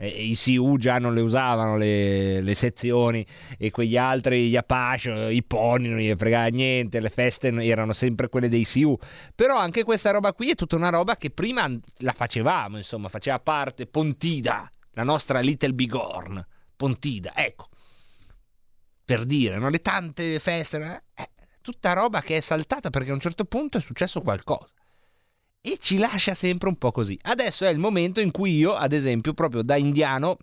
eh, i Sioux già non le usavano le, le, sezioni e quegli altri, gli Apache, i pony, non gli fregava niente, le feste erano sempre quelle dei Sioux. Però anche questa roba qui è tutta una roba che prima la facevamo, insomma, faceva parte Pontida, la nostra Little Bigorn, Pontida, ecco. Per dire, no? le tante feste, eh, tutta roba che è saltata perché a un certo punto è successo qualcosa. E ci lascia sempre un po' così. Adesso è il momento in cui io, ad esempio, proprio da indiano,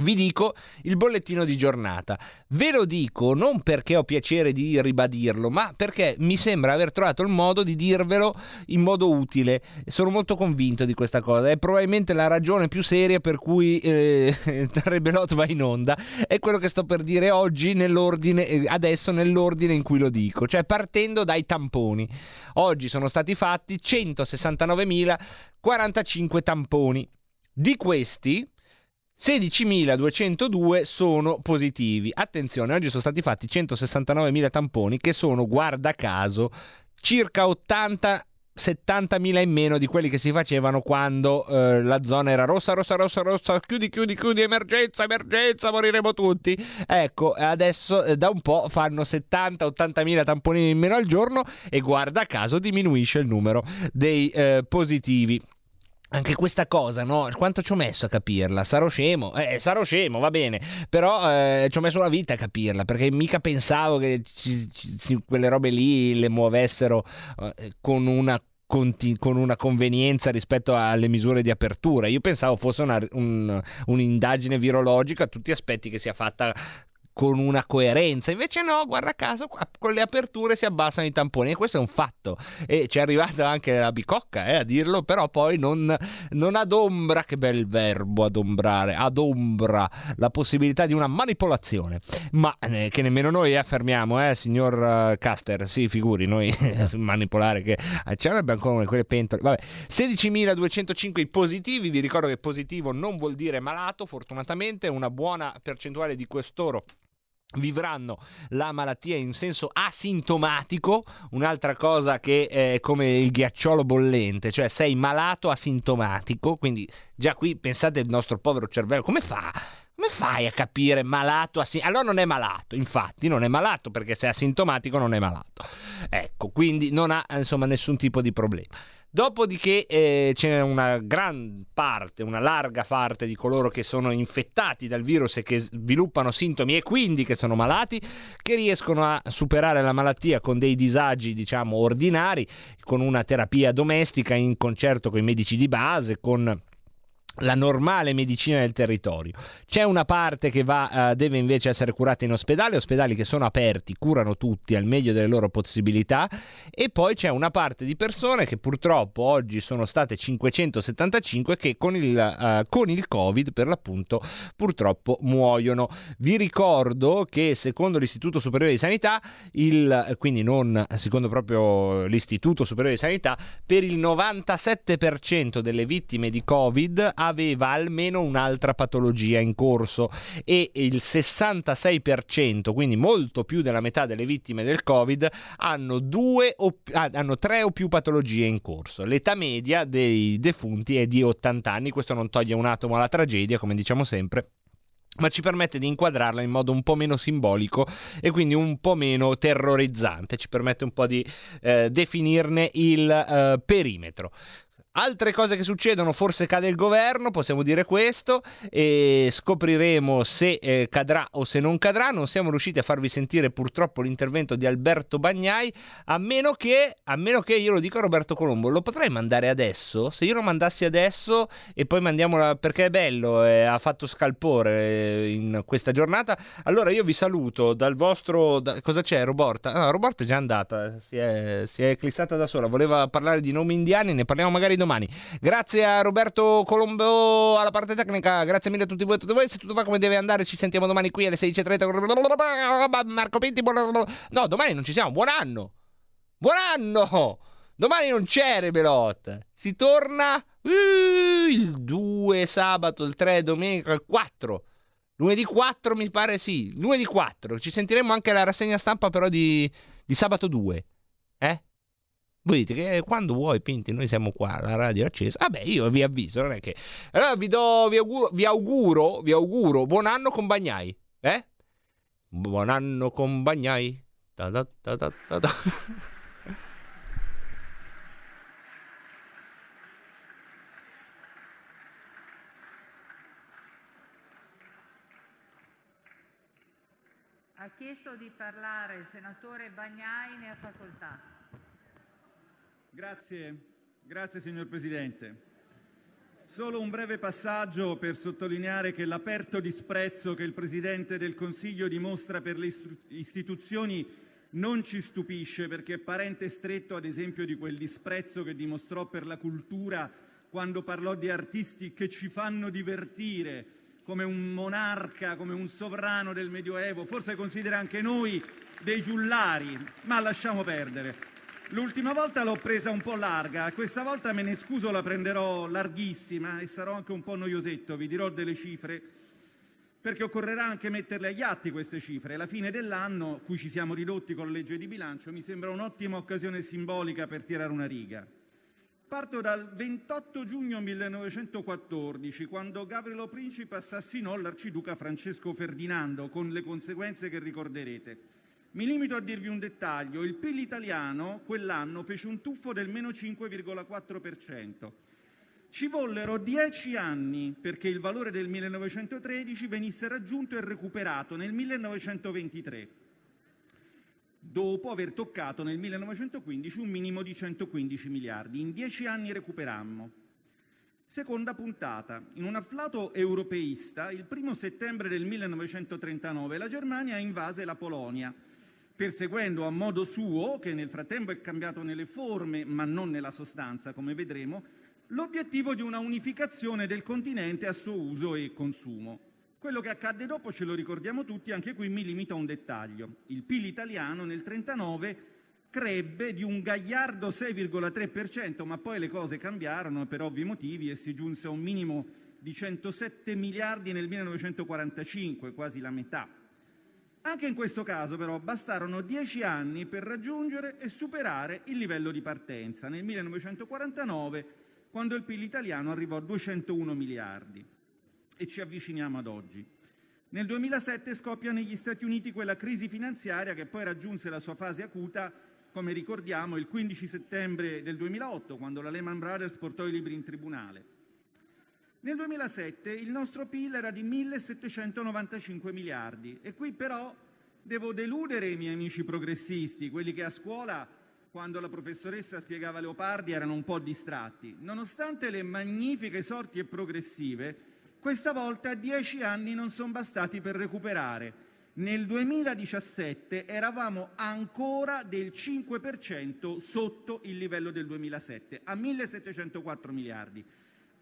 vi dico il bollettino di giornata. Ve lo dico non perché ho piacere di ribadirlo, ma perché mi sembra aver trovato il modo di dirvelo in modo utile. Sono molto convinto di questa cosa. È probabilmente la ragione più seria per cui eh, Rebelot va in onda. È quello che sto per dire oggi, nell'ordine, eh, adesso nell'ordine in cui lo dico, cioè partendo dai tamponi. Oggi sono stati fatti 169.045 tamponi. Di questi 16.202 sono positivi. Attenzione, oggi sono stati fatti 169.000 tamponi che sono, guarda caso, circa 80 70.000 in meno di quelli che si facevano quando eh, la zona era rossa, rossa, rossa, rossa, chiudi, chiudi, chiudi, emergenza, emergenza, moriremo tutti. Ecco, adesso eh, da un po' fanno 70-80.000 tamponini in meno al giorno e guarda caso diminuisce il numero dei eh, positivi anche questa cosa, no? Quanto ci ho messo a capirla? Sarò scemo? Eh, sarò scemo, va bene, però eh, ci ho messo una vita a capirla, perché mica pensavo che ci, ci, quelle robe lì le muovessero eh, con una con una convenienza rispetto alle misure di apertura. Io pensavo fosse una, un, un'indagine virologica, tutti aspetti che sia fatta con una coerenza. Invece no, guarda caso, con le aperture si abbassano i tamponi e questo è un fatto. E ci è arrivata anche la bicocca eh, a dirlo, però poi non, non adombra, che bel verbo adombrare, adombra la possibilità di una manipolazione. Ma eh, che nemmeno noi affermiamo, eh, signor uh, Caster, sì, figuri, noi manipolare che eh, ce l'abbiamo ancora quelle pentole. Vabbè, 16.205 i positivi, vi ricordo che positivo non vuol dire malato, fortunatamente una buona percentuale di quest'oro vivranno la malattia in senso asintomatico, un'altra cosa che è come il ghiacciolo bollente, cioè sei malato asintomatico, quindi già qui pensate al nostro povero cervello, come fa? Come fai a capire malato asintomatico? Allora non è malato, infatti non è malato perché se è asintomatico non è malato. Ecco, quindi non ha insomma nessun tipo di problema. Dopodiché eh, c'è una gran parte, una larga parte di coloro che sono infettati dal virus e che sviluppano sintomi e quindi che sono malati, che riescono a superare la malattia con dei disagi, diciamo, ordinari, con una terapia domestica in concerto con i medici di base, con la normale medicina del territorio. C'è una parte che va, uh, deve invece essere curata in ospedale, ospedali che sono aperti, curano tutti al meglio delle loro possibilità e poi c'è una parte di persone che purtroppo oggi sono state 575 che con il, uh, con il Covid per l'appunto purtroppo muoiono. Vi ricordo che secondo l'Istituto Superiore di Sanità, il, quindi non secondo proprio l'Istituto Superiore di Sanità, per il 97% delle vittime di Covid aveva almeno un'altra patologia in corso e il 66%, quindi molto più della metà delle vittime del Covid, hanno, due o, ah, hanno tre o più patologie in corso. L'età media dei defunti è di 80 anni, questo non toglie un atomo alla tragedia, come diciamo sempre ma ci permette di inquadrarla in modo un po' meno simbolico e quindi un po' meno terrorizzante, ci permette un po' di eh, definirne il eh, perimetro. Altre cose che succedono, forse cade il governo, possiamo dire questo, e scopriremo se eh, cadrà o se non cadrà. Non siamo riusciti a farvi sentire purtroppo l'intervento di Alberto Bagnai, a meno che, a meno che io lo dico a Roberto Colombo, lo potrei mandare adesso? Se io lo mandassi adesso e poi mandiamola perché è bello, eh, ha fatto scalpore eh, in questa giornata, allora io vi saluto dal vostro... Da, cosa c'è Roborta? No, Roborta è già andata, si è, si è eclissata da sola, voleva parlare di nomi indiani, ne parliamo magari domani. Grazie a Roberto Colombo alla parte tecnica, grazie mille a tutti voi, a tutti voi. Se tutto va come deve andare, ci sentiamo domani qui alle 16.30. Marco Pinti, no, domani non ci siamo. Buon anno! Buon anno! Domani non c'è Rebelot. Si torna uh, il 2 sabato, il 3 domenica, il 4. Lunedì 4 mi pare sì. Lunedì 4. Ci sentiremo anche la rassegna stampa però di, di sabato 2. Eh? Voi dite che quando vuoi, Pinti, noi siamo qua, la radio è accesa. Vabbè, io vi avviso, non è che. Allora vi, do, vi, auguro, vi auguro, vi auguro, buon anno con Bagnai. Eh? Buon anno con Bagnai. Da da da da da. Ha chiesto di parlare il senatore Bagnai, ne ha facoltà. Grazie, Grazie signor Presidente. Solo un breve passaggio per sottolineare che l'aperto disprezzo che il Presidente del Consiglio dimostra per le istituzioni non ci stupisce perché è parente stretto ad esempio di quel disprezzo che dimostrò per la cultura quando parlò di artisti che ci fanno divertire, come un monarca, come un sovrano del Medioevo, forse considera anche noi dei giullari, ma lasciamo perdere. L'ultima volta l'ho presa un po' larga, questa volta me ne scuso, la prenderò larghissima e sarò anche un po' noiosetto, vi dirò delle cifre, perché occorrerà anche metterle agli atti queste cifre. La fine dell'anno, cui ci siamo ridotti con la legge di bilancio, mi sembra un'ottima occasione simbolica per tirare una riga. Parto dal 28 giugno 1914, quando Gavrilo Principe assassinò l'arciduca Francesco Ferdinando, con le conseguenze che ricorderete. Mi limito a dirvi un dettaglio: il PIL italiano quell'anno fece un tuffo del meno 5,4%. Ci vollero dieci anni perché il valore del 1913 venisse raggiunto e recuperato nel 1923, dopo aver toccato nel 1915 un minimo di 115 miliardi. In dieci anni recuperammo. Seconda puntata. In un afflato europeista, il primo settembre del 1939 la Germania invase la Polonia perseguendo a modo suo, che nel frattempo è cambiato nelle forme ma non nella sostanza, come vedremo, l'obiettivo di una unificazione del continente a suo uso e consumo. Quello che accadde dopo ce lo ricordiamo tutti, anche qui mi limito a un dettaglio. Il PIL italiano nel 1939 crebbe di un gagliardo 6,3%, ma poi le cose cambiarono per ovvi motivi e si giunse a un minimo di 107 miliardi nel 1945, quasi la metà. Anche in questo caso, però, bastarono dieci anni per raggiungere e superare il livello di partenza, nel 1949, quando il PIL italiano arrivò a 201 miliardi. E ci avviciniamo ad oggi. Nel 2007 scoppia negli Stati Uniti quella crisi finanziaria che poi raggiunse la sua fase acuta, come ricordiamo, il 15 settembre del 2008, quando la Lehman Brothers portò i libri in tribunale. Nel 2007 il nostro PIL era di 1.795 miliardi e qui però devo deludere i miei amici progressisti, quelli che a scuola, quando la professoressa spiegava Leopardi, erano un po' distratti. Nonostante le magnifiche sorti e progressive, questa volta dieci anni non sono bastati per recuperare. Nel 2017 eravamo ancora del 5% sotto il livello del 2007, a 1.704 miliardi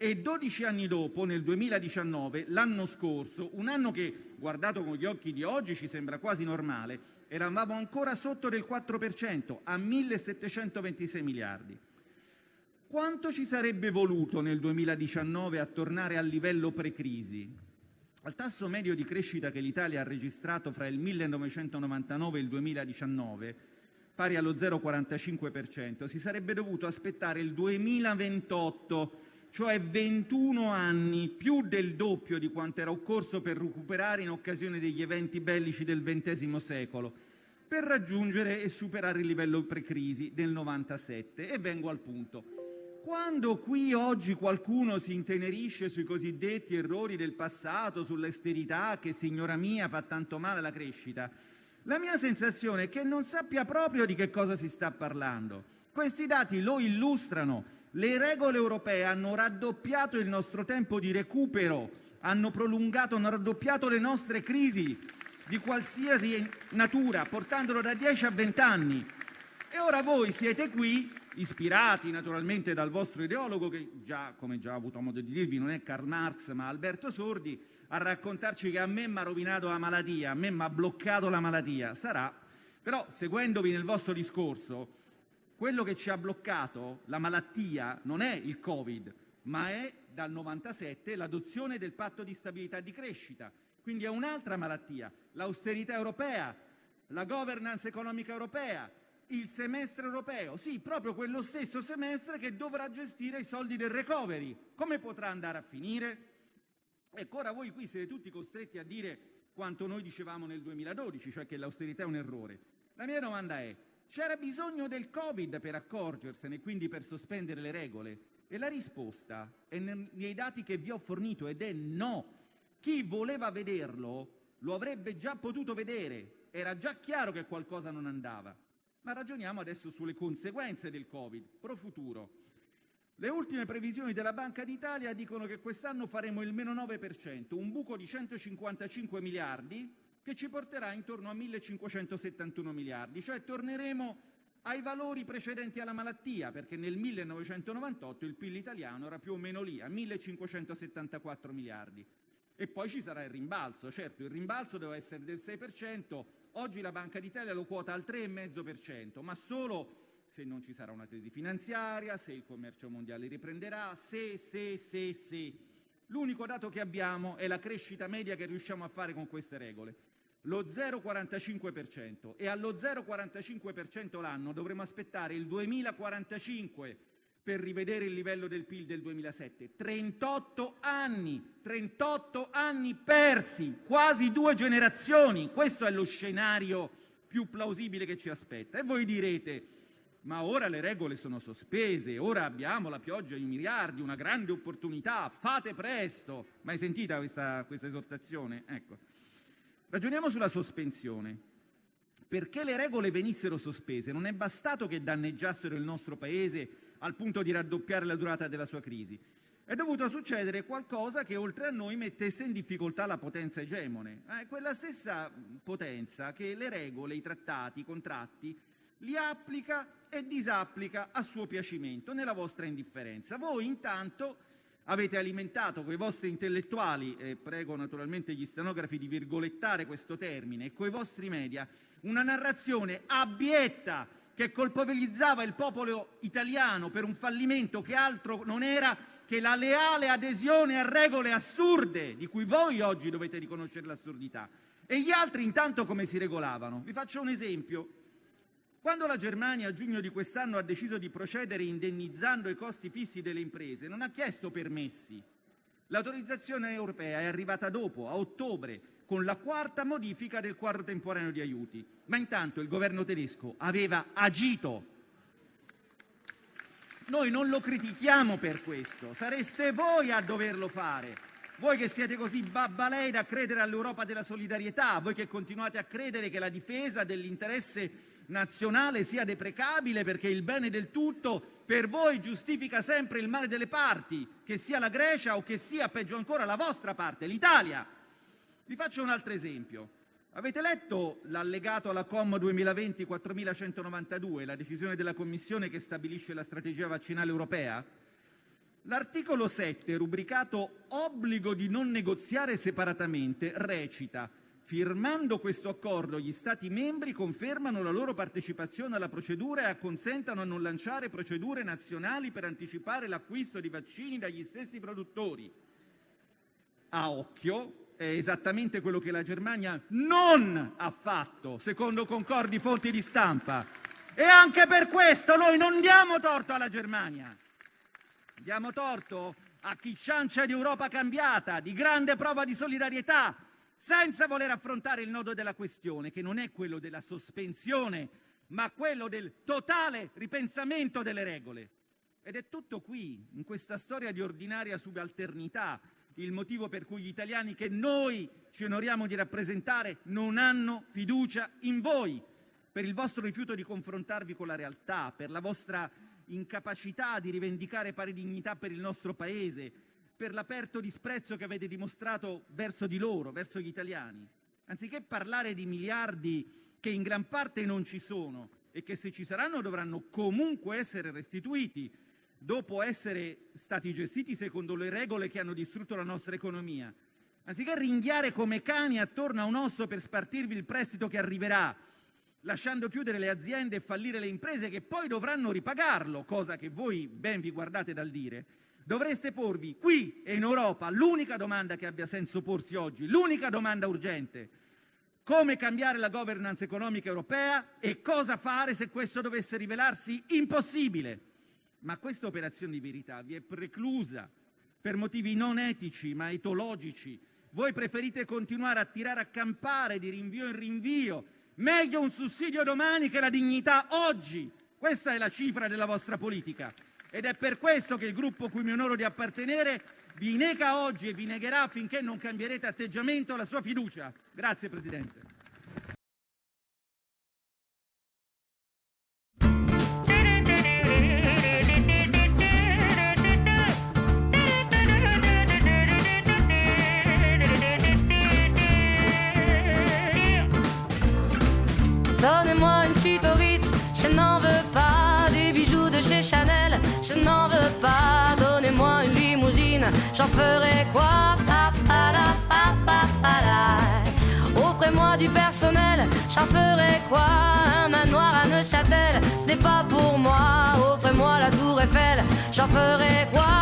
e 12 anni dopo, nel 2019, l'anno scorso, un anno che, guardato con gli occhi di oggi, ci sembra quasi normale, eravamo ancora sotto del 4%, a 1.726 miliardi. Quanto ci sarebbe voluto nel 2019 a tornare al livello pre-crisi? Al tasso medio di crescita che l'Italia ha registrato fra il 1999 e il 2019, pari allo 0,45%, si sarebbe dovuto aspettare il 2028 cioè 21 anni, più del doppio di quanto era occorso per recuperare in occasione degli eventi bellici del XX secolo, per raggiungere e superare il livello pre-crisi del 97. E vengo al punto. Quando qui oggi qualcuno si intenerisce sui cosiddetti errori del passato, sull'austerità che, signora mia, fa tanto male alla crescita, la mia sensazione è che non sappia proprio di che cosa si sta parlando. Questi dati lo illustrano le regole europee hanno raddoppiato il nostro tempo di recupero, hanno prolungato, hanno raddoppiato le nostre crisi di qualsiasi natura, portandolo da 10 a 20 anni. E ora voi siete qui, ispirati naturalmente dal vostro ideologo, che già, come già ho avuto modo di dirvi, non è Karl Marx ma Alberto Sordi, a raccontarci che a me mi ha rovinato la malattia, a me mi ha bloccato la malattia. Sarà. Però, seguendovi nel vostro discorso, quello che ci ha bloccato, la malattia, non è il Covid, ma è dal 97 l'adozione del patto di stabilità e di crescita. Quindi è un'altra malattia, l'austerità europea, la governance economica europea, il semestre europeo, sì, proprio quello stesso semestre che dovrà gestire i soldi del recovery. Come potrà andare a finire? Ecco, ora voi qui siete tutti costretti a dire quanto noi dicevamo nel 2012, cioè che l'austerità è un errore. La mia domanda è, c'era bisogno del Covid per accorgersene, quindi per sospendere le regole? E la risposta è nei dati che vi ho fornito ed è no. Chi voleva vederlo lo avrebbe già potuto vedere, era già chiaro che qualcosa non andava. Ma ragioniamo adesso sulle conseguenze del Covid, pro futuro. Le ultime previsioni della Banca d'Italia dicono che quest'anno faremo il meno 9%, un buco di 155 miliardi che ci porterà intorno a 1571 miliardi, cioè torneremo ai valori precedenti alla malattia, perché nel 1998 il PIL italiano era più o meno lì, a 1574 miliardi. E poi ci sarà il rimbalzo, certo il rimbalzo deve essere del 6%, oggi la Banca d'Italia lo quota al 3,5%, ma solo se non ci sarà una crisi finanziaria, se il commercio mondiale riprenderà, se, se, se, se. L'unico dato che abbiamo è la crescita media che riusciamo a fare con queste regole, lo 0,45% e allo 0,45% l'anno dovremo aspettare il 2045 per rivedere il livello del PIL del 2007. 38 anni, 38 anni persi, quasi due generazioni. Questo è lo scenario più plausibile che ci aspetta. E voi direte, ma ora le regole sono sospese, ora abbiamo la pioggia di miliardi, una grande opportunità, fate presto. Mai sentita questa, questa esortazione? Ecco. Ragioniamo sulla sospensione. Perché le regole venissero sospese non è bastato che danneggiassero il nostro Paese al punto di raddoppiare la durata della sua crisi. È dovuto succedere qualcosa che oltre a noi mettesse in difficoltà la potenza egemone, eh, quella stessa potenza che le regole, i trattati, i contratti li applica e disapplica a suo piacimento, nella vostra indifferenza. Voi intanto avete alimentato con i vostri intellettuali, e prego naturalmente gli stenografi di virgolettare questo termine, e con i vostri media, una narrazione abietta che colpevolizzava il popolo italiano per un fallimento che altro non era che la leale adesione a regole assurde, di cui voi oggi dovete riconoscere l'assurdità. E gli altri intanto come si regolavano? Vi faccio un esempio. Quando la Germania a giugno di quest'anno ha deciso di procedere indennizzando i costi fissi delle imprese, non ha chiesto permessi. L'autorizzazione europea è arrivata dopo, a ottobre, con la quarta modifica del quadro temporaneo di aiuti. Ma intanto il governo tedesco aveva agito. Noi non lo critichiamo per questo, sareste voi a doverlo fare. Voi che siete così babbalei da credere all'Europa della solidarietà, voi che continuate a credere che la difesa dell'interesse nazionale sia deprecabile perché il bene del tutto per voi giustifica sempre il male delle parti, che sia la Grecia o che sia, peggio ancora, la vostra parte, l'Italia. Vi faccio un altro esempio. Avete letto l'allegato alla COM 2020 4192, la decisione della Commissione che stabilisce la strategia vaccinale europea? L'articolo 7, rubricato Obbligo di non negoziare separatamente, recita Firmando questo accordo, gli Stati membri confermano la loro partecipazione alla procedura e acconsentano a non lanciare procedure nazionali per anticipare l'acquisto di vaccini dagli stessi produttori. A occhio, è esattamente quello che la Germania non ha fatto, secondo concordi fonti di stampa. E anche per questo noi non diamo torto alla Germania. Diamo torto a chi ciancia di Europa cambiata, di grande prova di solidarietà, senza voler affrontare il nodo della questione, che non è quello della sospensione, ma quello del totale ripensamento delle regole. Ed è tutto qui, in questa storia di ordinaria subalternità, il motivo per cui gli italiani che noi ci onoriamo di rappresentare non hanno fiducia in voi, per il vostro rifiuto di confrontarvi con la realtà, per la vostra incapacità di rivendicare pari dignità per il nostro Paese, per l'aperto disprezzo che avete dimostrato verso di loro, verso gli italiani. Anziché parlare di miliardi che in gran parte non ci sono e che se ci saranno dovranno comunque essere restituiti dopo essere stati gestiti secondo le regole che hanno distrutto la nostra economia, anziché ringhiare come cani attorno a un osso per spartirvi il prestito che arriverà, lasciando chiudere le aziende e fallire le imprese che poi dovranno ripagarlo, cosa che voi ben vi guardate dal dire, Dovreste porvi qui e in Europa l'unica domanda che abbia senso porsi oggi, l'unica domanda urgente: come cambiare la governance economica europea e cosa fare se questo dovesse rivelarsi impossibile. Ma questa operazione di verità vi è preclusa per motivi non etici ma etologici. Voi preferite continuare a tirare a campare di rinvio in rinvio. Meglio un sussidio domani che la dignità oggi. Questa è la cifra della vostra politica ed è per questo che il Gruppo cui mi onoro di appartenere vi nega oggi e vi negherà finché non cambierete atteggiamento la sua fiducia. Donnez-moi une suite au Ritz, je n'en veux pas des bijoux chez Chanel, je n'en veux pas. Donnez-moi une limousine, j'en ferai quoi? Offrez-moi du personnel, j'en ferai quoi? Un manoir à Neuchâtel, ce n'est pas pour moi. Offrez-moi la tour Eiffel, j'en ferai quoi?